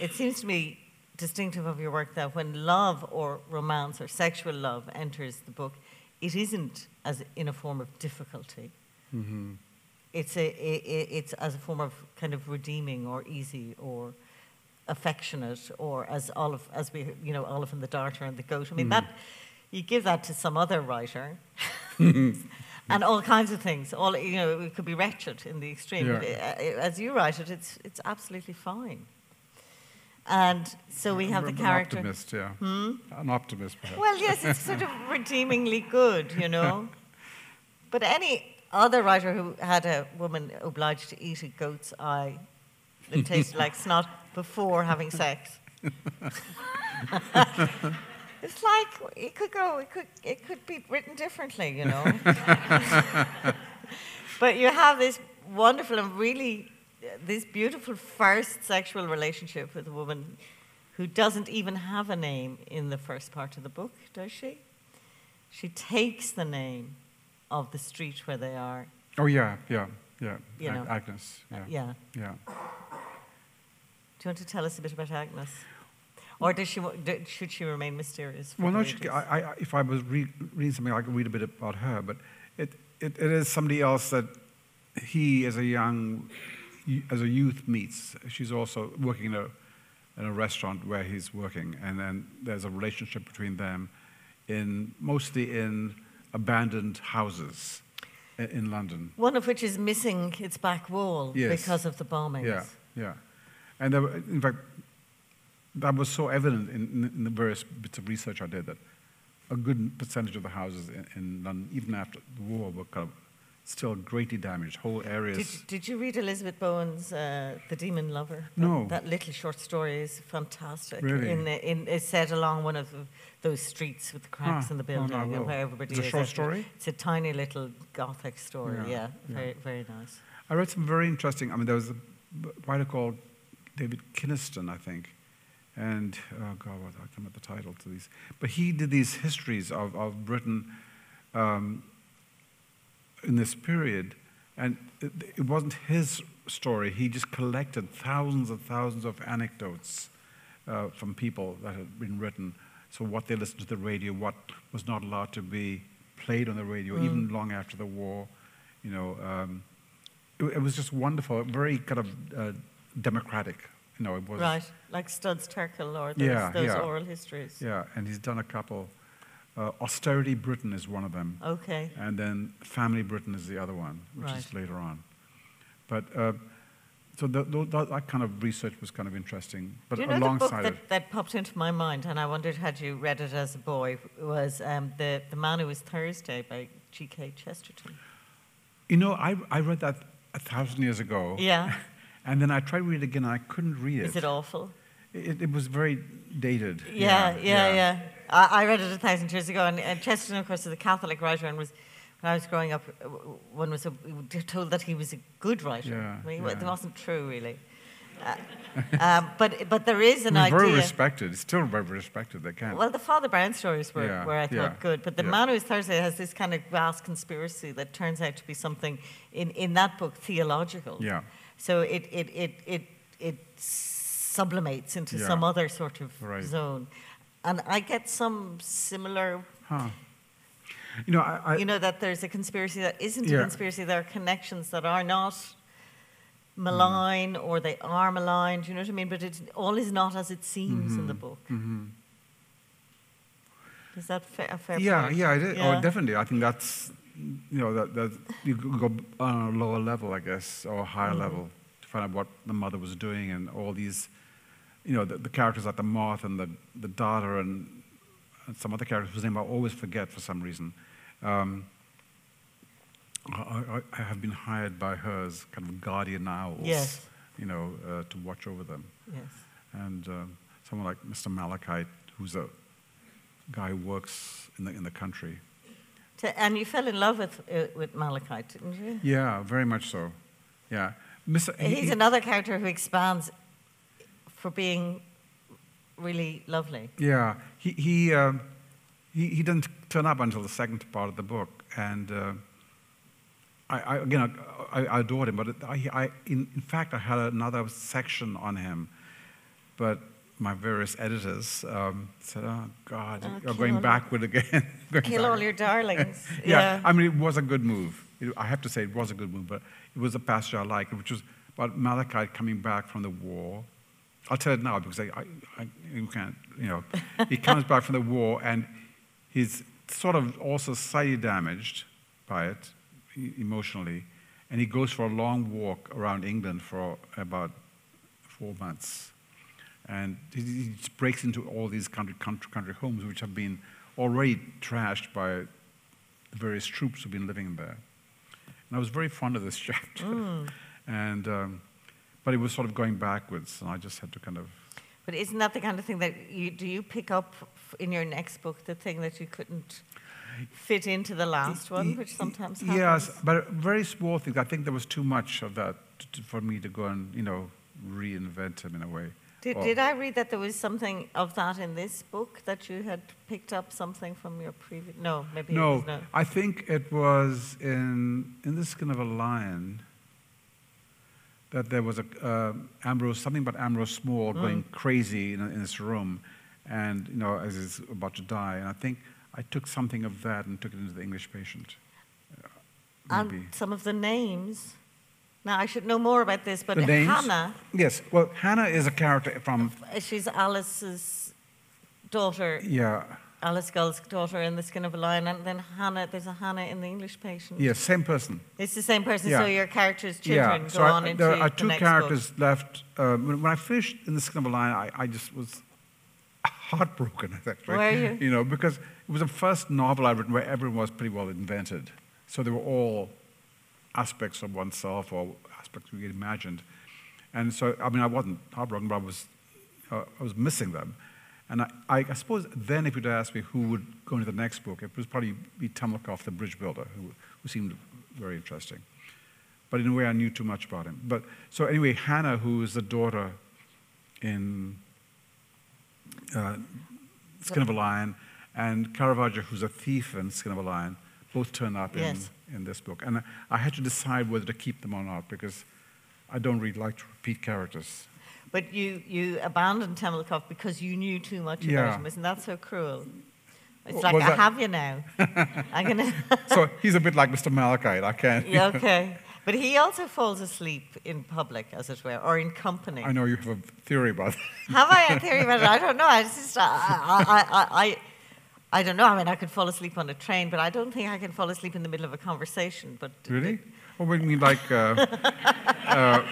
it seems to me distinctive of your work that when love or romance or sexual love enters the book, it isn't as in a form of difficulty. Mm-hmm. It's a i i- it's as a form of kind of redeeming or easy or affectionate or as Olive as we you know Olive and the Darter and the Goat. I mean that you give that to some other writer. and all kinds of things. All you know, it could be wretched in the extreme. Yeah. uh, as you write it, it's it's absolutely fine. And so we have the character. An optimist, yeah. Hmm? An optimist, perhaps. Well, yes, it's sort of redeemingly good, you know. But any other writer who had a woman obliged to eat a goat's eye that tasted like snot before having sex. it's like it could go, it could, it could be written differently, you know. but you have this wonderful and really, this beautiful first sexual relationship with a woman who doesn't even have a name in the first part of the book, does she? She takes the name of the street where they are. Oh, yeah, yeah, yeah. You Ag- know. Agnes, uh, yeah. Yeah. yeah. Do you want to tell us a bit about Agnes? Or does she, should she remain mysterious? for Well, no, she. I, I, if I was re- reading something, I could read a bit about her, but it, it, it is somebody else that he, as a young, as a youth, meets. She's also working in a, in a restaurant where he's working, and then there's a relationship between them, in mostly in abandoned houses in London. One of which is missing its back wall Yes. because of the bombings. Yeah, yeah. And there, were- in fact, that was so evident in, in, in the various bits of research I did that a good percentage of the houses in, in London, even after the war, were kind of still greatly damaged. Whole areas. Did, did you read Elizabeth Bowen's uh, The Demon Lover? That- No. That, little short story is fantastic. Really? In, in, it's set along one of those streets with the cracks Ah, in the oh, no, building and where everybody It's a short story? It's a tiny little gothic story, yeah. Yeah, yeah. Very, very nice. I read some very interesting. I mean, there was a writer called David Kynaston, I think, and oh God, I can't remember the title to these. But he did these histories of, of Britain um, in this period And it, wasn't his story. He just collected thousands and thousands of anecdotes uh, from people that had been written. So, what they listened to the radio, what was not allowed to be played on the radio, even long after the war. You know, um, it, it was just wonderful, very kind of uh, democratic. You know, it was. Right, like Studs Terkel or those, Yeah, those yeah. oral histories. Yeah, and he's done a couple. Uh, Austerity Britain is one of them. Okay. And then Family Britain is the other one, which is later on. But uh, so the, the, that kind of research was kind of interesting. But Do you know the book alongside that, that popped into my mind, and I wondered had you read it as a boy, was um, the, the Man Who Was Thursday by G.K. Chesterton. you know, I, I read that a thousand years ago. Yeah. And then I tried to read it again, and I couldn't read it. Is it awful? It, it was very dated. Yeah, yeah, yeah. I, I read it a thousand years ago, and, and Chesterton, of course, is a Catholic writer, and was when I was growing up, one was told that he was a good writer. Yeah, I mean, yeah. It wasn't true, really. Uh, um, but but there is an mean, idea. very respected. It's still very respected. They can. Well, the Father Brown stories were, Yeah, were I thought, yeah, good. But the yeah. Man Who is Thursday has this kind of vast conspiracy that turns out to be something, in, in that book, theological. Yeah. So it, it, it, it, it sublimates into some other sort of Right. zone. And I get some similar, Huh. You know, I, I, you know, that there's a conspiracy that isn't Yeah. a conspiracy. There are connections that are not malign or they are malign. Do you know what I mean? But it all is not as it seems in the Mm-hmm. book. Is that fa- a fair yeah, yeah, it is. Yeah. Oh, definitely. I think that's, you know, that, that you could go on a lower level, I guess, or a higher Mm-hmm. level to find out what the mother was doing and all these, you know, the, the characters like the moth and the, the Darter and, and some other characters whose name I always forget for some reason. Um, I, I, I have been hired by her as kind of guardian owls, Yes. you know, uh, to watch over them. Yes. And um, someone like Mr. Malakite, who's a guy who works in the, in the country. To- And you fell in love with, uh, with Malakite, didn't you? Yeah, very much so. Yeah. Mr. He's he- another character who expands for being really lovely. Yeah, he, he, um, he, he didn't turn up until the second part of the book. And uh, I, I, again, I, I adored him, but I, I, in, in fact, I had another section on him. But my various editors um, said, oh, God, Oh, you're going all- backward again. Going Kill all your darlings. yeah, I mean, it was a good move. It, I have to say, it was a good move, but it was a passage I liked, which was about Malachi coming back from the war. I'll tell it now because I, I, I you can't, you know. he comes back from the war and he's sort of also slightly damaged by it emotionally, and he goes for a long walk around England for about four months. And he, he just breaks into all these country, country, country homes which have been already trashed by the various troops who've been living there. And I was very fond of this chapter. And, um, but it was sort of going backwards, and I just had to kind of. But isn't that the kind of thing that you do you pick up in your next book the thing that you couldn't fit into the last one, which sometimes happens? Yes, but very small things. I think there was too much of that for me to go and, you know, reinvent him in a way. Did, Or- did I read that there was something of that in this book that you had picked up something from your previous? No, maybe it No, was no. I think it was in in the skin of a lion that there was a uh, Ambrose something about Ambrose Small Mm. going crazy in, in his room, and you know as he's about to die. And I think I took something of that and took it into the English Patient. Uh, Maybe. And some of the names. Now I should know more about this, but. Hannah, Yes. Well, Hannah is a character from she's Alice's daughter, yeah. Alice Gull's daughter in The Skin of a Lion, and then Hannah. There's a Hannah in the English Patient. Yes, same person. It's the same person. Yeah. So your character's children yeah. go I- on into there are the two next characters book. left. Um, when when I finished in the skin of a lion, I, I just was heartbroken. I think, right? Were you? You know, because it was the first novel I'd written where everyone was pretty well invented. So they were all aspects of oneself or aspects we had imagined. And so, I mean, I wasn't heartbroken, but I was, uh, I was missing them. And I, I, I suppose then, if you'd asked me who would go into the next book, it would probably be Temelcoff, the bridge builder, who, who seemed very interesting. But in a way, I knew too much about him. But so anyway, Hannah, who is the daughter in uh, Skin of a Lion, and Caravaggio, who's a thief in Skin of a Lion, both turn up Yes. in in this book. And I had to decide whether to keep them or not because I don't really like to repeat characters. But you, you abandoned Temelcoff because you knew too much Yeah. about him. Isn't that so cruel? It's like, was I that- have you now. I'm to. so he's a bit like Mr. Malakite. I can't. Yeah, okay. But he also falls asleep in public, as it were, or in company. I know you have a theory about that. Have I a theory about it? I don't know. I just, I, I, I, I, I don't know. I mean, I could fall asleep on a train, but I don't think I can fall asleep in the middle of a conversation. But Really? What do you mean, like? Uh, uh,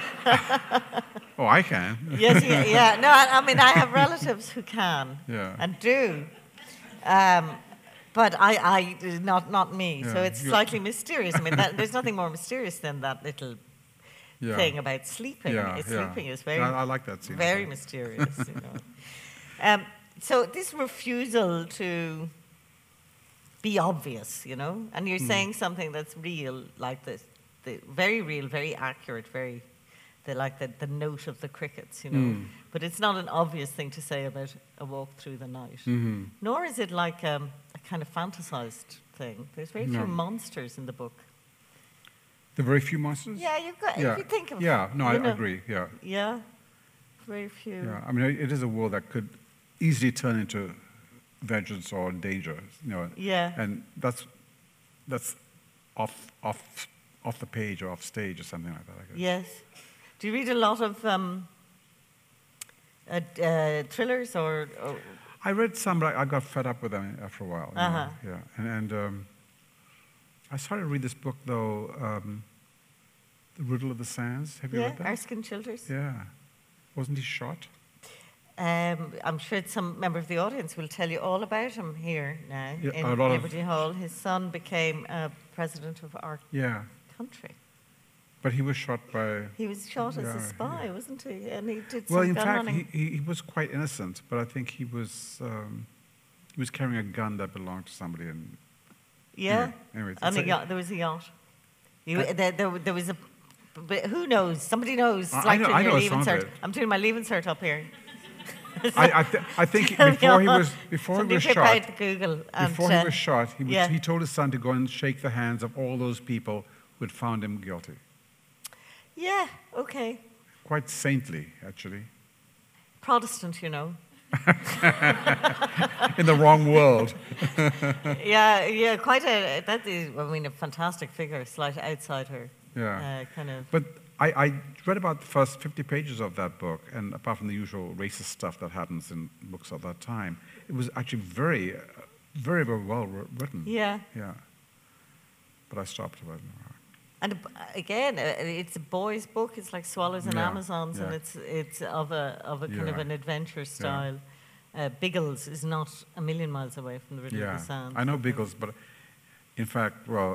oh, I can. yes, yeah, yeah. No, I, I mean, I have relatives who can Yeah. and do. Um, but I, I, not, not me. So it's slightly mysterious. I mean, that, there's nothing more mysterious than that little Yeah. thing about sleeping. Yeah, It's- yeah. Sleeping is very, I, I like that scene. very mysterious. You know. um, so this refusal to be obvious, you know, and you're saying something that's real, like this, the very real, very accurate, very, the, like the, the note of the crickets, you know. Hmm. But it's not an obvious thing to say about a walk through the night. Mhm. Nor is it like um, a kind of fantasized thing. There's very few No. monsters in the book. The very few monsters. Yeah, you've got. Yeah. If you think of. Yeah. No, I know, agree. Yeah. Yeah, very few. Yeah. I mean, it is a world that could easily turn into vengeance or danger. You know. Yeah. And that's that's off off off the page or off stage or something like that. I guess. Yes. Do you read a lot of um, uh, uh, thrillers or, or I read some, but I, got fed up with them after a while. Uh-huh. Yeah, and, and um, I started to read this book though, um, "The Riddle of the Sands." Have you yeah, read that? Erskine Childers? Yeah, wasn't he shot? Um, I'm sure some member of the audience will tell you all about him here now Yeah, in Liberty Hall. His son became uh, president of our Yeah, country. But he was shot by. He was shot as a spy, wasn't he? And he did some Well, in gun fact, running. he, he, was quite innocent, but I think he was um, he was carrying a gun that belonged to somebody, and yeah. anyway, and a a- yacht, there was a yacht. You, Uh, there, there, there was a. But who knows? Somebody knows. I- I like know- I know some of insert. it. I'm doing my leave insert up here. I, I, th- I think before he was before he was shot. Google and, Before uh, he was shot, he, was, yeah. he told his son to go and shake the hands of all those people who had found him guilty. Yeah, okay. Quite saintly, actually. Protestant, you know. In the wrong world. yeah, yeah, quite a, that is, I mean, a fantastic figure, slight outsider. Yeah. Uh, kind of. But I, I read about the first 50 pages of that book, and apart from the usual racist stuff that happens in books of that time, it was actually very, very, very well written. Yeah. Yeah. But I stopped about it. And uh, again, uh, it's a boy's book. It's like Swallows and Yeah, Amazons, and it's it's of a of a kind of an adventure style. Uh, Biggles is not a million miles away from the Riddle Yeah. of the Sands. I know Biggles, but in fact, well,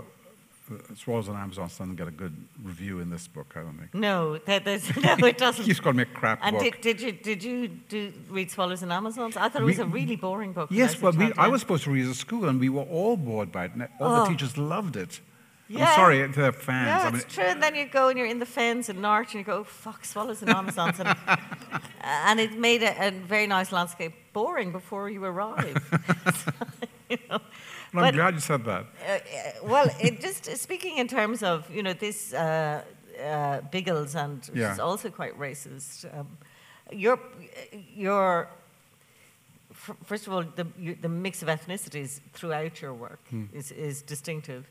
uh, Swallows and Amazons doesn't get a good review in this book, I don't think. No, that, there's, no, it doesn't. He's called me a crap And book. did, did you did you do read Swallows and Amazons? I thought it was We- a really boring book. Yes, but we, I was supposed to read it at school, and we were all bored by it. And all Oh. the teachers loved it. Yeah. I'm sorry to the fans. Yeah, I mean, it's true. And then you go and you're in the fens in Norwich and you go, oh, fuck, swallows and Amazons. And, and it made a, a very nice landscape boring before you arrive. you know. and I'm but- glad you said that. Uh, uh, well, it just speaking in terms of you know this uh, uh, Biggles and which Yeah. is also quite racist. Um, your your first of all the the mix of ethnicities throughout your work Hmm. is is distinctive.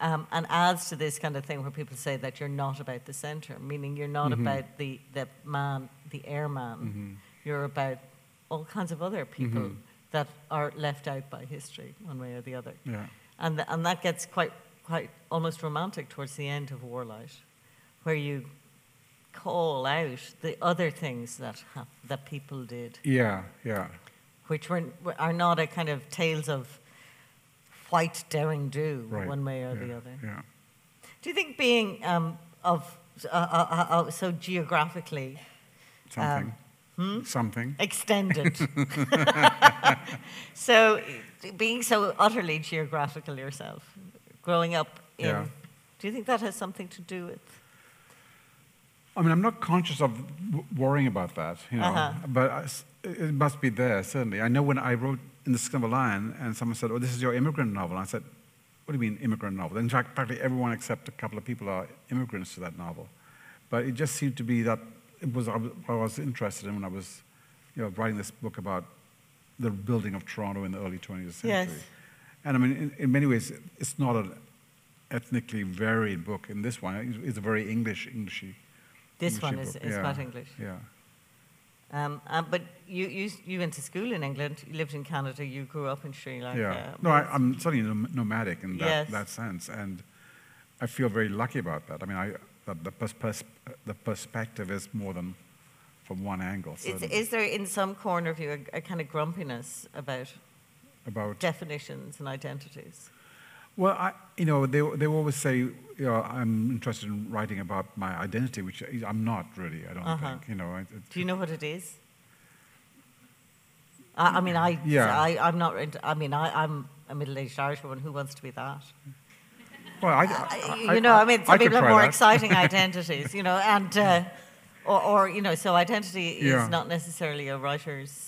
Um, and adds to this kind of thing where people say that you're not about the centre, meaning you're not Mm-hmm. about the, the man, the airman. You're about all kinds of other people Mm-hmm. that are left out by history, one way or the other. Yeah. And, th- and that gets quite, quite almost romantic towards the end of Warlight, where you call out the other things that, hap- that people did, Yeah, yeah. which were, are not a kind of tales of white daring do, Right. one way or yeah, the other. Yeah. Do you think being um, of uh, uh, uh, uh, so geographically Something. hmm? Something. extended. so, being so utterly geographical yourself, growing up in, Yeah. do you think that has something to do with? I mean, I'm not conscious of w- worrying about that, you know, Uh-huh. but it must be there, certainly. I know when I wrote In the Skin of a Lion and someone said, Oh, this is your immigrant novel. And I said, what do you mean immigrant novel? In fact, practically everyone except a couple of people are immigrants to that novel. But it just seemed to be that it was I was, I was interested in when I was you know, writing this book about the building of Toronto in the early 20th century. Yes. And I mean, in, in many ways, it's not an ethnically varied book. In this one, it's, a very English, Englishy. This Englishy one is, book. is yeah. quite English. Yeah. Um, um, but you, you, you went to school in England, you lived in Canada, you grew up in Sri Lanka. yeah. No, I, I'm certainly nomadic in that, Yes. that sense, and I feel very lucky about that. I mean, I, the, pers- pers- the perspective is more than from one angle. Is, is there in some corner of you a, a kind of grumpiness about about definitions and identities? Well, I, you know, they, they always say, you know, I'm interested in writing about my identity, which I'm not really, I don't Uh-huh. think. You know, it, Do you know what it is? I, I mean, I, Yeah. I, I'm not, I mean, I, I'm a middle-aged Irish woman who wants to be that. well, I, I- I- you know, I, mean, some I people have more that. exciting identities, you know, and, uh, or, or, you know, so identity is Yeah. not necessarily a writer's.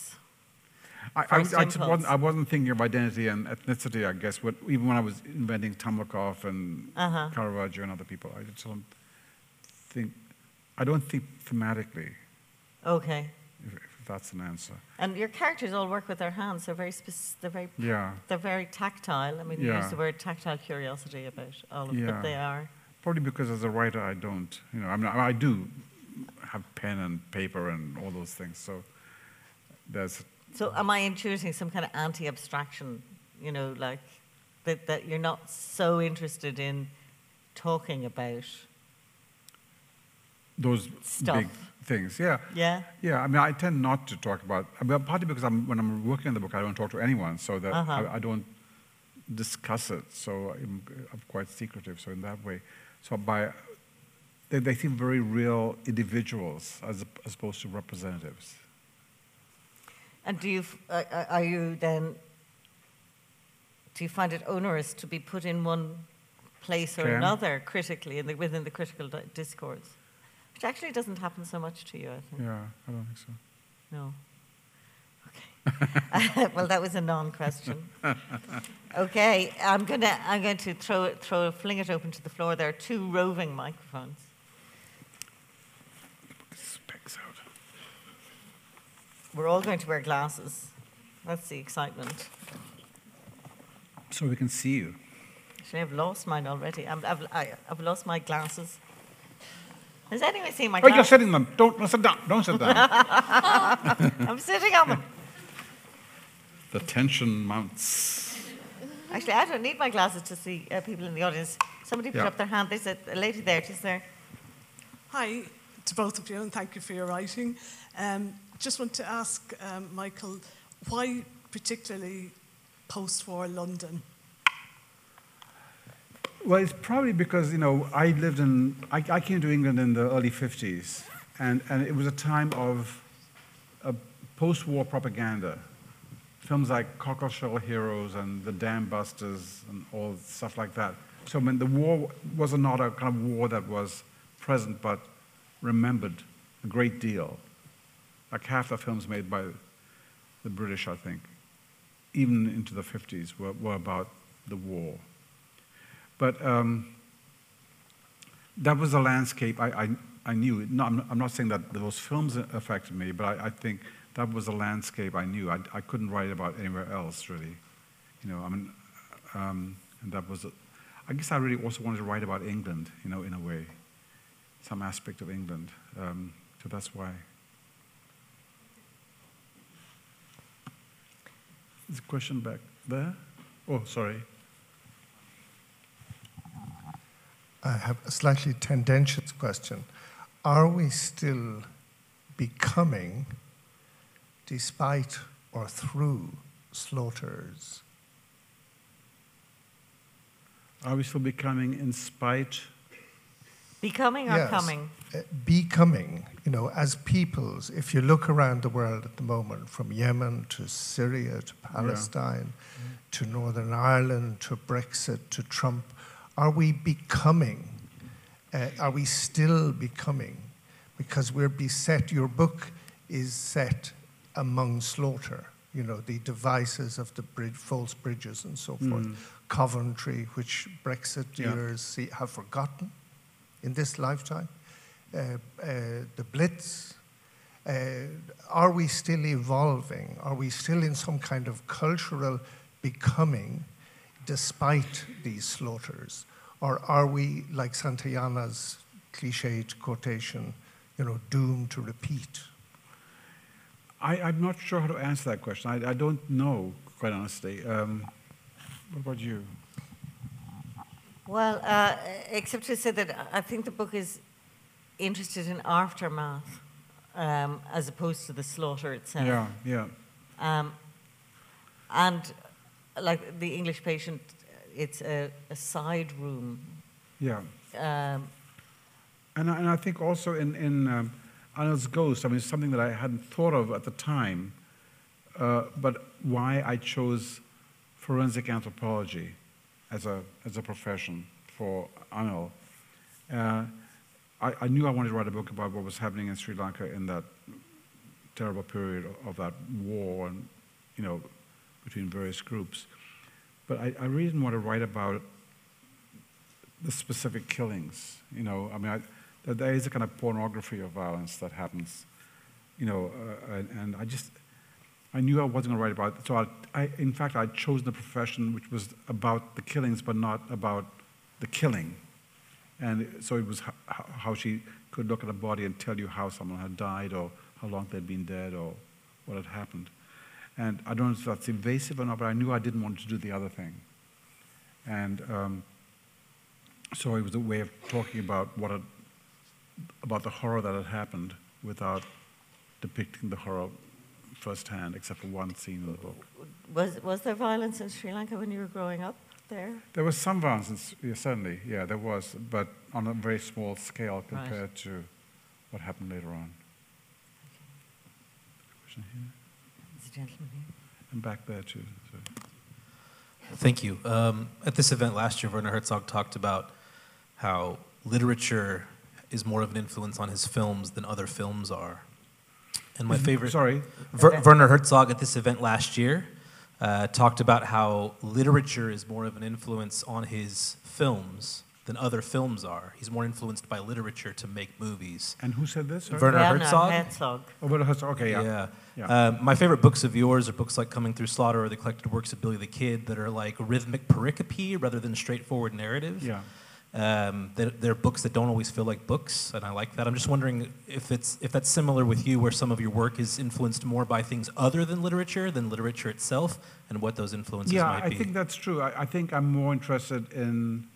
I, I, I, wasn't, I wasn't thinking of identity and ethnicity, I guess, what, even when I was inventing Temelcoff and Uh-huh. Caravaggio and other people. I just don't think, I don't think thematically, Okay. if, if that's an answer. And your characters all work with their hands. They're very, spec- they're very, Yeah, they're very tactile. I mean, you use the word tactile curiosity about all of Yeah. what they are. probably because as a writer, I don't. You know, I mean, I I do have pen and paper and all those things. So there's So, am I intuiting some kind of anti-abstraction? You know, like that, that you're not so interested in talking about. those Stuff. big things. Yeah. Yeah. Yeah, I mean, I tend not to talk about, I mean, partly because I'm, when I'm working on the book, I don't talk to anyone, so that Uh-huh. I, I don't discuss it. So I'm, I'm quite secretive. So in that way, so by they, they seem very real individuals as, as opposed to representatives. And do you, uh, uh, are you then, do you find it onerous to be put in one place or Ken? another critically in the, within the critical di- discourse? Which actually doesn't happen so much to you, I think. Yeah, I don't think so. No. Okay. well, that was a non-question. Okay, I'm gonna I'm going to throw it throw fling it open to the floor. There are two roving microphones. Specs out. We're all going to wear glasses. That's the excitement. So we can see you. Actually, I've lost mine already. I'm, I've I, I've lost my glasses. Has anyone seen my Oh, you're glasses? sitting them. Don't don't sit down. Don't sit down. I'm sitting on them. the tension mounts. Actually, I don't need my glasses to see uh, people in the audience. Somebody put Yeah. up their hand. There's a, a lady there. Just there. Hi to both of you, and thank you for your writing. Um, just want to ask um, Michael, why particularly post-war London? Well, it's probably because, you know, I lived in, I, I came to England in the early 50s, and, and it was a time of uh, post war propaganda. Films like Cockleshell Heroes and The Dam Busters and all stuff like that. So, I mean, the war was not a kind of war that was present but remembered a great deal. Like half the films made by the British, I think, even into the 50s, were, were about the war. But um, that was a landscape I, I, I knew. No, I'm, I'm not saying that those films affected me, but I, I think that was a landscape I knew. I, I couldn't write about anywhere else, really. You know, I mean, um, and that was, a, I guess I really also wanted to write about England, you know, in a way, some aspect of England. Um, so that's why. There's a question back there. Oh, sorry. I have a slightly tendentious question. Are we still becoming, despite or through slaughters? Are we still becoming in spite? Becoming or Yes, coming? Becoming, you know, as peoples, if you look around the world at the moment, from Yemen to Syria to Palestine to Northern Ireland to Brexit to Trump, are we becoming? Uh, are we still becoming? Because we're beset, your book is set among slaughter. you know, the devices of the bridge, false bridges and so forth. Mm. Coventry, which Brexit Yeah. see, have forgotten in this lifetime. Uh, uh, the Blitz. Uh, are we still evolving? Are we still in some kind of cultural becoming despite these slaughters? Or are we, like Santayana's cliched quotation, you know, doomed to repeat? I, I'm not sure how to answer that question. I, I don't know, quite honestly. Um, what about you? Well, uh, except to say that I think the book is interested in aftermath um, as opposed to the slaughter itself. Yeah, yeah. Um, and like the English patient, it's a, a side room. Yeah. Um, And I, and I think also in, in um, Anil's Ghost, I mean, it's something that I hadn't thought of at the time, uh, but why I chose forensic anthropology as a, as a profession for Anil. Uh, I, I knew I wanted to write a book about what was happening in Sri Lanka in that terrible period of, that war and, you know, between various groups. But I, I really didn't want to write about the specific killings. You know, I mean, I, that there is a kind of pornography of violence that happens. You know, uh, and, and I just, I knew I wasn't going to write about it. So I, I, in fact, I chose the profession which was about the killings, but not about the killing. And so it was how she could look at a body and tell you how someone had died or how long they'd been dead or what had happened. And I don't know if that's invasive or not, but I knew I didn't want to do the other thing. And um, so it was a way of talking about what had, about the horror that had happened without depicting the horror firsthand, except for one scene in the book. was, was there violence in Sri Lanka when you were growing up there? There was some violence, in yeah, certainly, yeah, there was, but on a very small scale compared to what happened later on. Question here, There's a gentleman here. and back there too. so. Thank you. Um, at this event last year, Werner Herzog talked about how literature is more of an influence on his films than other films are. And my favorite. Sorry, Ver- Werner Herzog at this event last year uh, talked about how literature is more of an influence on his films than other films are. He's more influenced by literature to make movies. and who said this? Sorry? Werner Werner Herzog? Herzog. Oh, Werner Herzog, okay, yeah. Yeah. Yeah. Uh, my favorite books of yours are books like Coming Through Slaughter or the collected works of Billy the Kid that are like rhythmic pericope rather than straightforward narrative. Yeah. Um, they're, they're books that don't always feel like books, and I like that. I'm just wondering if it's if that's similar with you, where some of your work is influenced more by things other than literature than literature itself, and what those influences Yeah, might I be. think that's true. I, I think I'm more interested in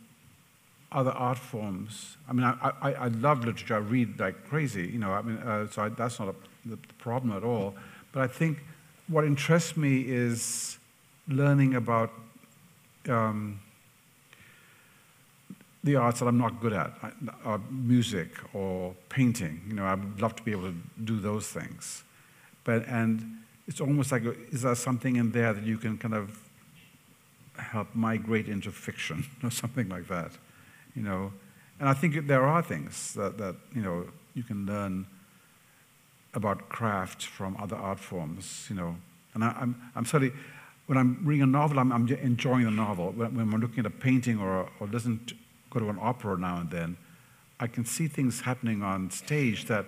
other art forms. I mean, I, I, I love literature. I read like crazy, you know. I mean, uh, so I, that's not a, the problem at all. But I think what interests me is learning about um, the arts that I'm not good at, uh, music or painting. You know, I'd love to be able to do those things. But and it's almost like, is there something in there that you can kind of help migrate into fiction or something like that? You know, and I think there are things that, that you know you can learn about craft from other art forms. You know, and I, I'm I'm certainly when I'm reading a novel, I'm, I'm enjoying the novel. When, when I'm looking at a painting or or listen to, go to an opera now and then, I can see things happening on stage that,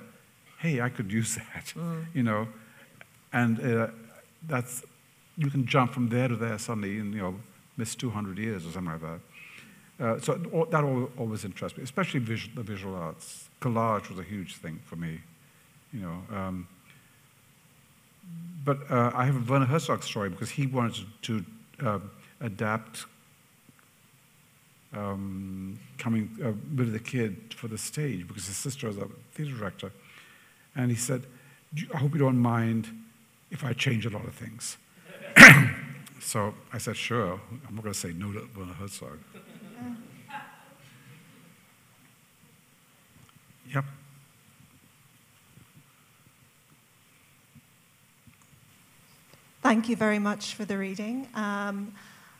hey, I could use that. You know, and uh, that's you can jump from there to there suddenly and you know miss 200 years or something like that. Uh, so that always interests me, especially visual, the visual arts. Collage was a huge thing for me, you know. Um, but uh, I have a Werner Herzog story because he wanted to, to uh, adapt um, coming uh, Billy the Kid for the stage because his sister was a theater director, and he said, "I hope you don't mind if I change a lot of things." so I said, "Sure." I'm not going to say no to Werner Herzog. Yep. Thank you very much for the reading. Um,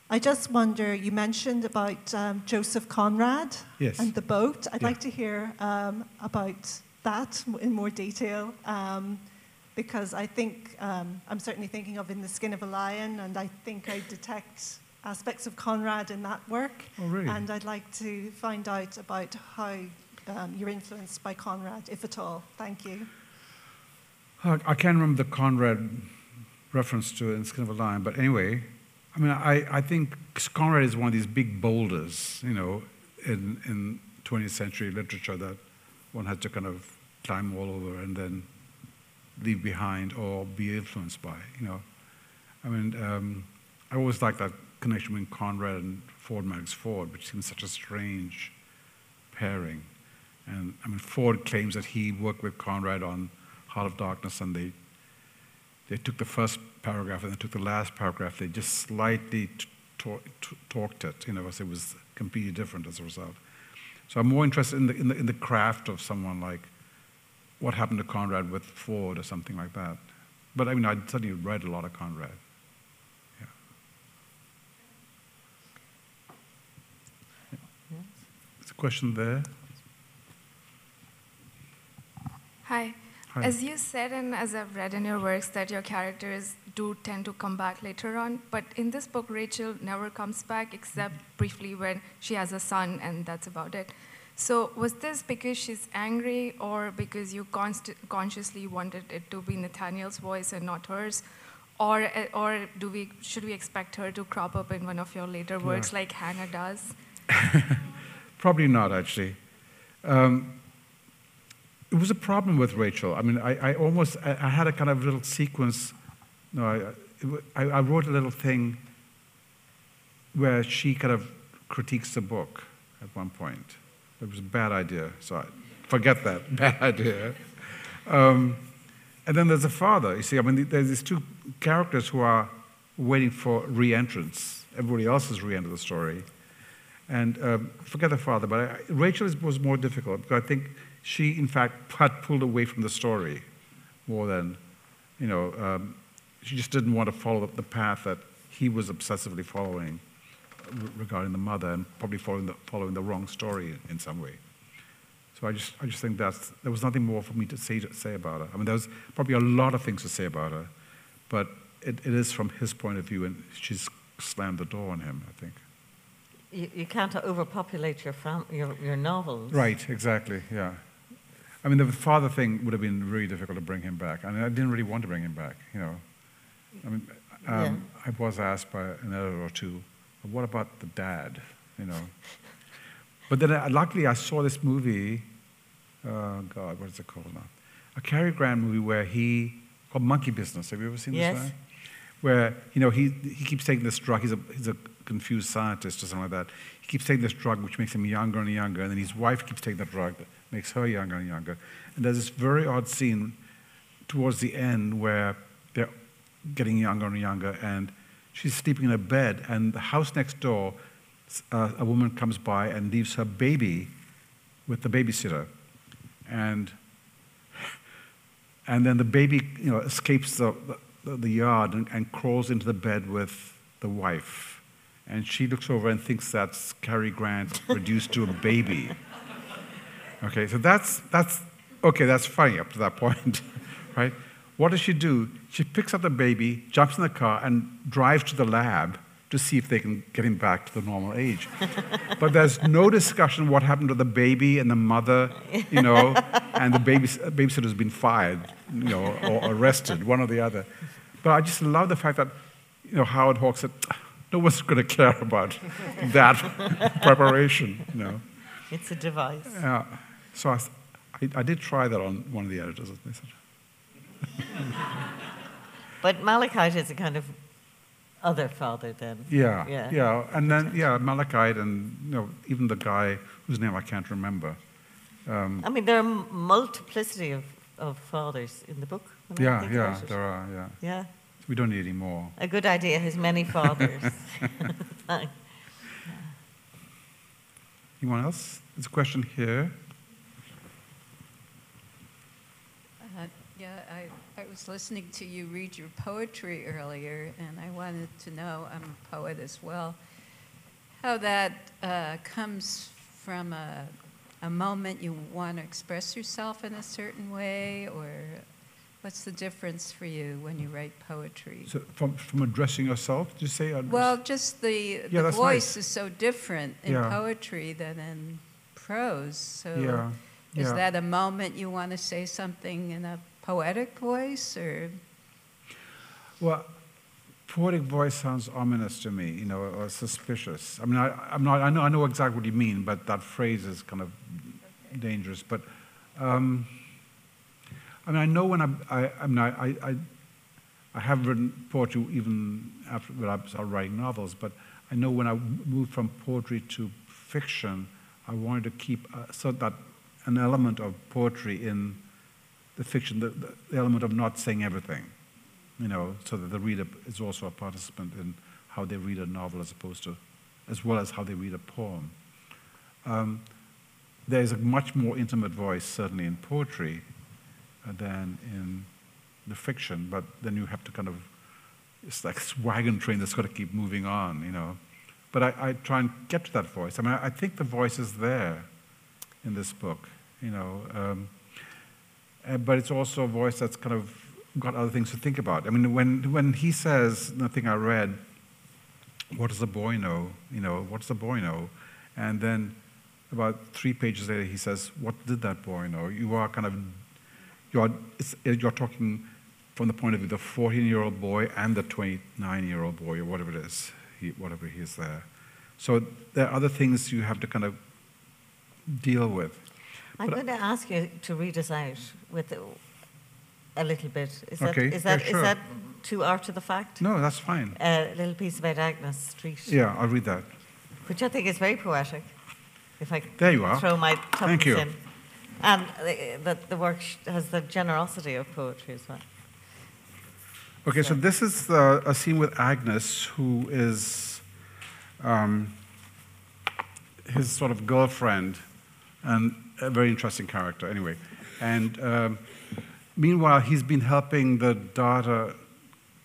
I just wonder, you mentioned about um, Joseph Conrad Yes. and the boat. I'd Yeah. like to hear um, about that in more detail. Um, because I think um, I'm certainly thinking of In the Skin of a Lion, and I think I detect aspects of Conrad in that work. Oh, really? And I'd like to find out about how um, you're influenced by Conrad, if at all. Thank you. I I can't remember the Conrad reference to in Skin of a Lion, but anyway, I mean, I, I think Conrad is one of these big boulders, you know, in, in 20th century literature that one had to kind of climb all over and then leave behind or be influenced by, you know. I mean, um, I always like that connection between Conrad and Ford Madox Ford, which seems such a strange pairing. And I mean, Ford claims that he worked with Conrad on Heart of Darkness, and they they took the first paragraph and they took the last paragraph. They just slightly t- t- t- talked it, you know, as it was completely different as a result. So I'm more interested in the, in the in the craft of someone like what happened to Conrad with Ford or something like that. But I mean, I certainly read a lot of Conrad. Yeah. There's a question there. Hi. Hi. As you said, and as I've read in your works, that your characters do tend to come back later on. But in this book, Rachel never comes back except briefly when she has a son, and that's about it. So, was this because she's angry, or because you const- consciously wanted it to be Nathaniel's voice and not hers? Or, uh, or do we, should we expect her to crop up in one of your later works like Hannah does? Probably not, actually. Um, it was a problem with Rachel. I mean, I, I almost, I, I had a kind of little sequence. No, I, I, wrote a little thing where she kind of critiques the book at one point. It was a bad idea, so forget that, bad idea. Um, and then there's a father. You see, I mean, there's these two characters who are waiting for re-entrance. Everybody else has re-entered the story. And um, forget the father, but Rachel was more difficult because I think she, in fact, had pulled away from the story more than, you know, um, she just didn't want to follow up the path that he was obsessively following regarding the mother and probably following the, following the wrong story in, in some way. So I just, I just think that's, there was nothing more for me to say, to say about her. I mean, there was probably a lot of things to say about her, but it, it is from his point of view, and she's slammed the door on him, I think. You, you can't overpopulate your, fam- your, your novels. Right, exactly, yeah. I mean, the father thing would have been really difficult to bring him back. I mean, I didn't really want to bring him back, you know. I mean, um, I was asked by an editor or two, what about the dad, you know? But then, uh, luckily, I saw this movie, oh God, what is it called now? A Cary Grant movie where he, called Monkey Business. Have you ever seen Yes. this one? Where, you know, he, he keeps taking this drug. He's a, he's a confused scientist or something like that. Keeps taking this drug which makes him younger and younger, and then his wife keeps taking the drug that makes her younger and younger. And there's this very odd scene towards the end where they're getting younger and younger, and she's sleeping in a bed, and the house next door, uh, a woman comes by and leaves her baby with the babysitter. And and then the baby, you know, escapes the, the, the yard and, and crawls into the bed with the wife. And she looks over and thinks that's Cary Grant reduced to a baby. Okay, so that's, that's okay, that's funny up to that point, right? What does she do? She picks up the baby, jumps in the car, and drives to the lab to see if they can get him back to the normal age. but there's no discussion what happened to the baby and the mother, you know, and the baby, uh, babysitter's been fired, you know, or arrested, one or the other. But I just love the fact that, you know, Howard Hawks said, no one's going to care about that preparation, you know. It's a device. Yeah. So I, I did try that on one of the editors. They said, But Malakite is a kind of other father then. yeah, Yeah. yeah, And then, yeah, Malakite and, you know, even the guy whose name I can't remember. Um, I mean, there are multiplicity of, of fathers in the book. yeah, yeah, there are, yeah. Yeah. We don't need any more. A good idea has many fathers. Anyone else? There's a question here. Uh, Yeah, I, I was listening to you read your poetry earlier, and I wanted to know, I'm a poet as well, how that uh, comes from a, a moment you want to express yourself in a certain way, or What's the difference for you when you write poetry? So from, from addressing yourself, did you say? uh, Well, just the, Yeah, the voice nice. is so different in Yeah. poetry than in prose. So Yeah, is that a moment you want to say something in a poetic voice or Well, poetic voice sounds ominous to me, you know, or suspicious. I mean, I, I'm not, I know, I know exactly what you mean, but that phrase is kind of dangerous. But, um, I mean, I know when I'm, I, I mean, I, I, I have written poetry even after I started writing novels, but I know when I moved from poetry to fiction, I wanted to keep uh, so that an element of poetry in the fiction, the, the element of not saying everything you know, so that the reader is also a participant in how they read a novel as opposed to, as well as how they read a poem. Um, there is a much more intimate voice, certainly in poetry, than in the fiction, but then you have to kind of, it's like this wagon train that's got to keep moving on, you know. But I, I try and get to that voice. I mean, I, I think the voice is there in this book, you know. Um, uh, but it's also a voice that's kind of got other things to think about. I mean, when, when he says, nothing I read, what does a boy know? You know, what does a boy know? And then about three pages later, he says, what did that boy know? You are kind of, you're, it's, you're talking from the point of view of the 14-year-old boy and the 29-year-old boy, or whatever it is, he, whatever he is there. So there are other things you have to kind of deal with. I'm But- going to ask you to read us out with a, little bit. Is that, Okay, is that, yeah, is that too after the fact? No, that's fine. A little piece about Agnes Street, Yeah, I'll read that. which I think is very poetic. If I There you are. throw my Thank you. in. And the, the, the work has the generosity of poetry as well. Okay, so this is uh, a scene with Agnes, who is um, his sort of girlfriend, and a very interesting character, anyway. And um, meanwhile, he's been helping the daughter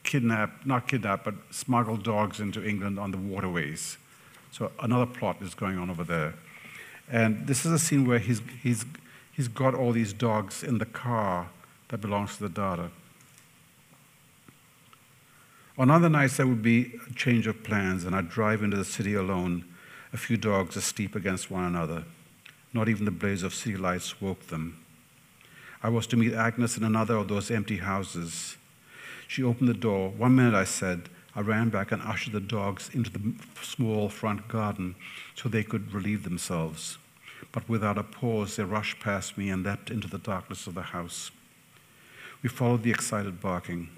kidnap, not kidnap, but smuggle dogs into England on the waterways. So another plot is going on over there. And this is a scene where he's, he's, he's got all these dogs in the car that belongs to the daughter. On other nights, there would be a change of plans, and I'd drive into the city alone, a few dogs asleep against one another. Not even the blaze of city lights woke them. I was to meet Agnes in another of those empty houses. She opened the door. One minute, I said, I ran back and ushered the dogs into the small front garden so they could relieve themselves. But without a pause, they rushed past me and leapt into the darkness of the house. We followed the excited barking.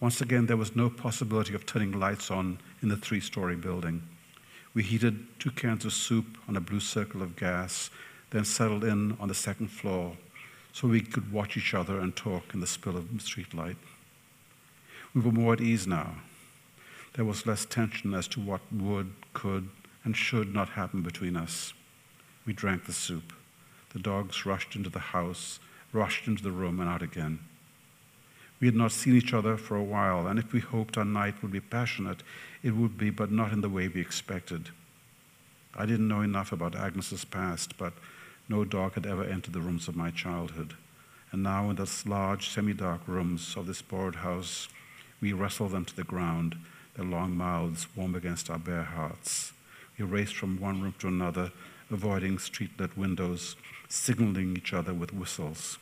Once again, there was no possibility of turning lights on in the three story building. We heated two cans of soup on a blue circle of gas, then settled in on the second floor so we could watch each other and talk in the spill of streetlight. We were more at ease now. There was less tension as to what would, could, and should not happen between us. We drank the soup. The dogs rushed into the house, rushed into the room, and out again. We had not seen each other for a while, and if we hoped our night would be passionate, it would be, but not in the way we expected. I didn't know enough about Agnes's past, but no dog had ever entered the rooms of my childhood. And now, in those large, semi dark rooms of this board house, we wrestled them to the ground, their long mouths warm against our bare hearts. We raced from one room to another, avoiding street lit windows, signaling each other with whistles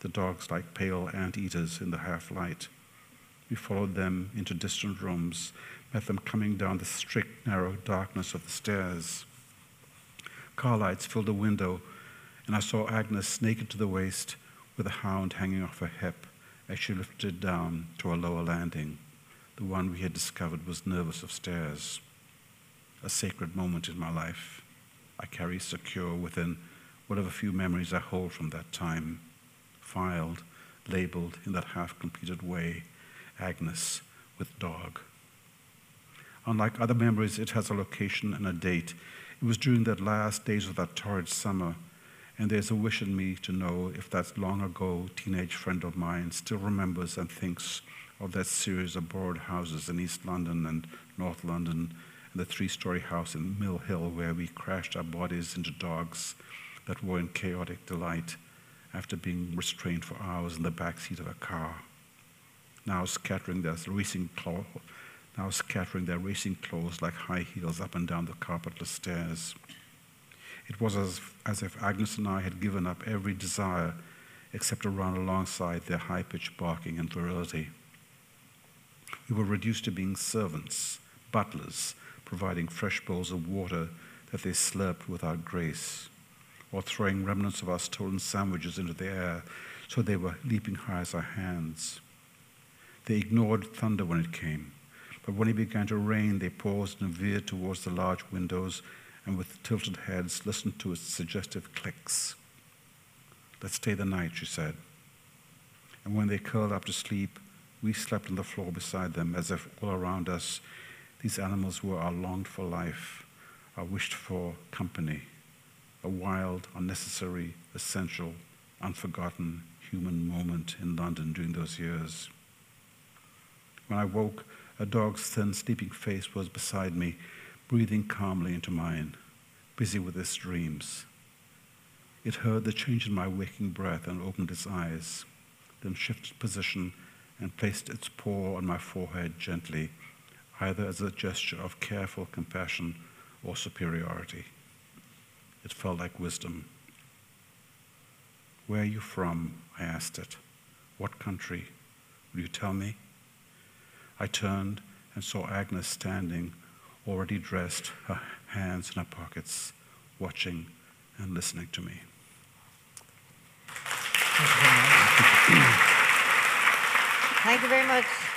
the dogs like pale ant-eaters in the half-light. We followed them into distant rooms, met them coming down the strict, narrow darkness of the stairs. Car lights filled the window, and I saw Agnes naked to the waist, with a hound hanging off her hip as she lifted down to a lower landing. The one we had discovered was nervous of stairs. A sacred moment in my life. I carry secure within whatever few memories I hold from that time filed, labeled in that half completed way, Agnes with dog. Unlike other memories, it has a location and a date. It was during that last days of that torrid summer, and there's a wish in me to know if that long ago teenage friend of mine still remembers and thinks of that series of borrowed houses in East London and North London, the three story house in Mill Hill where we crashed our bodies into dogs that were in chaotic delight after being restrained for hours in the back seat of a car. Now scattering their racing now scattering their racing clothes like high heels up and down the carpetless stairs. It was as, as if Agnes and I had given up every desire except to run alongside their high pitched barking and virility. We were reduced to being servants, butlers, providing fresh bowls of water that they slurped without grace, or throwing remnants of our stolen sandwiches into the air so they were leaping high as our hands. They ignored thunder when it came, but when it began to rain, they paused and veered towards the large windows and with tilted heads listened to its suggestive clicks. Let's stay the night, she said. And when they curled up to sleep, we slept on the floor beside them as if all around us these animals were our longed for life, our wished for company, a wild, unnecessary, essential, unforgotten human moment in London during those years. When I woke, a dog's thin, sleeping face was beside me, breathing calmly into mine, busy with its dreams. It heard the change in my waking breath and opened its eyes, then shifted position and placed its paw on my forehead gently, either as a gesture of careful compassion or superiority. It felt like wisdom. Where are you from? I asked it. What country? Will you tell me? I turned and saw Agnes standing, already dressed, her hands in her pockets, watching and listening to me. Thank you very much.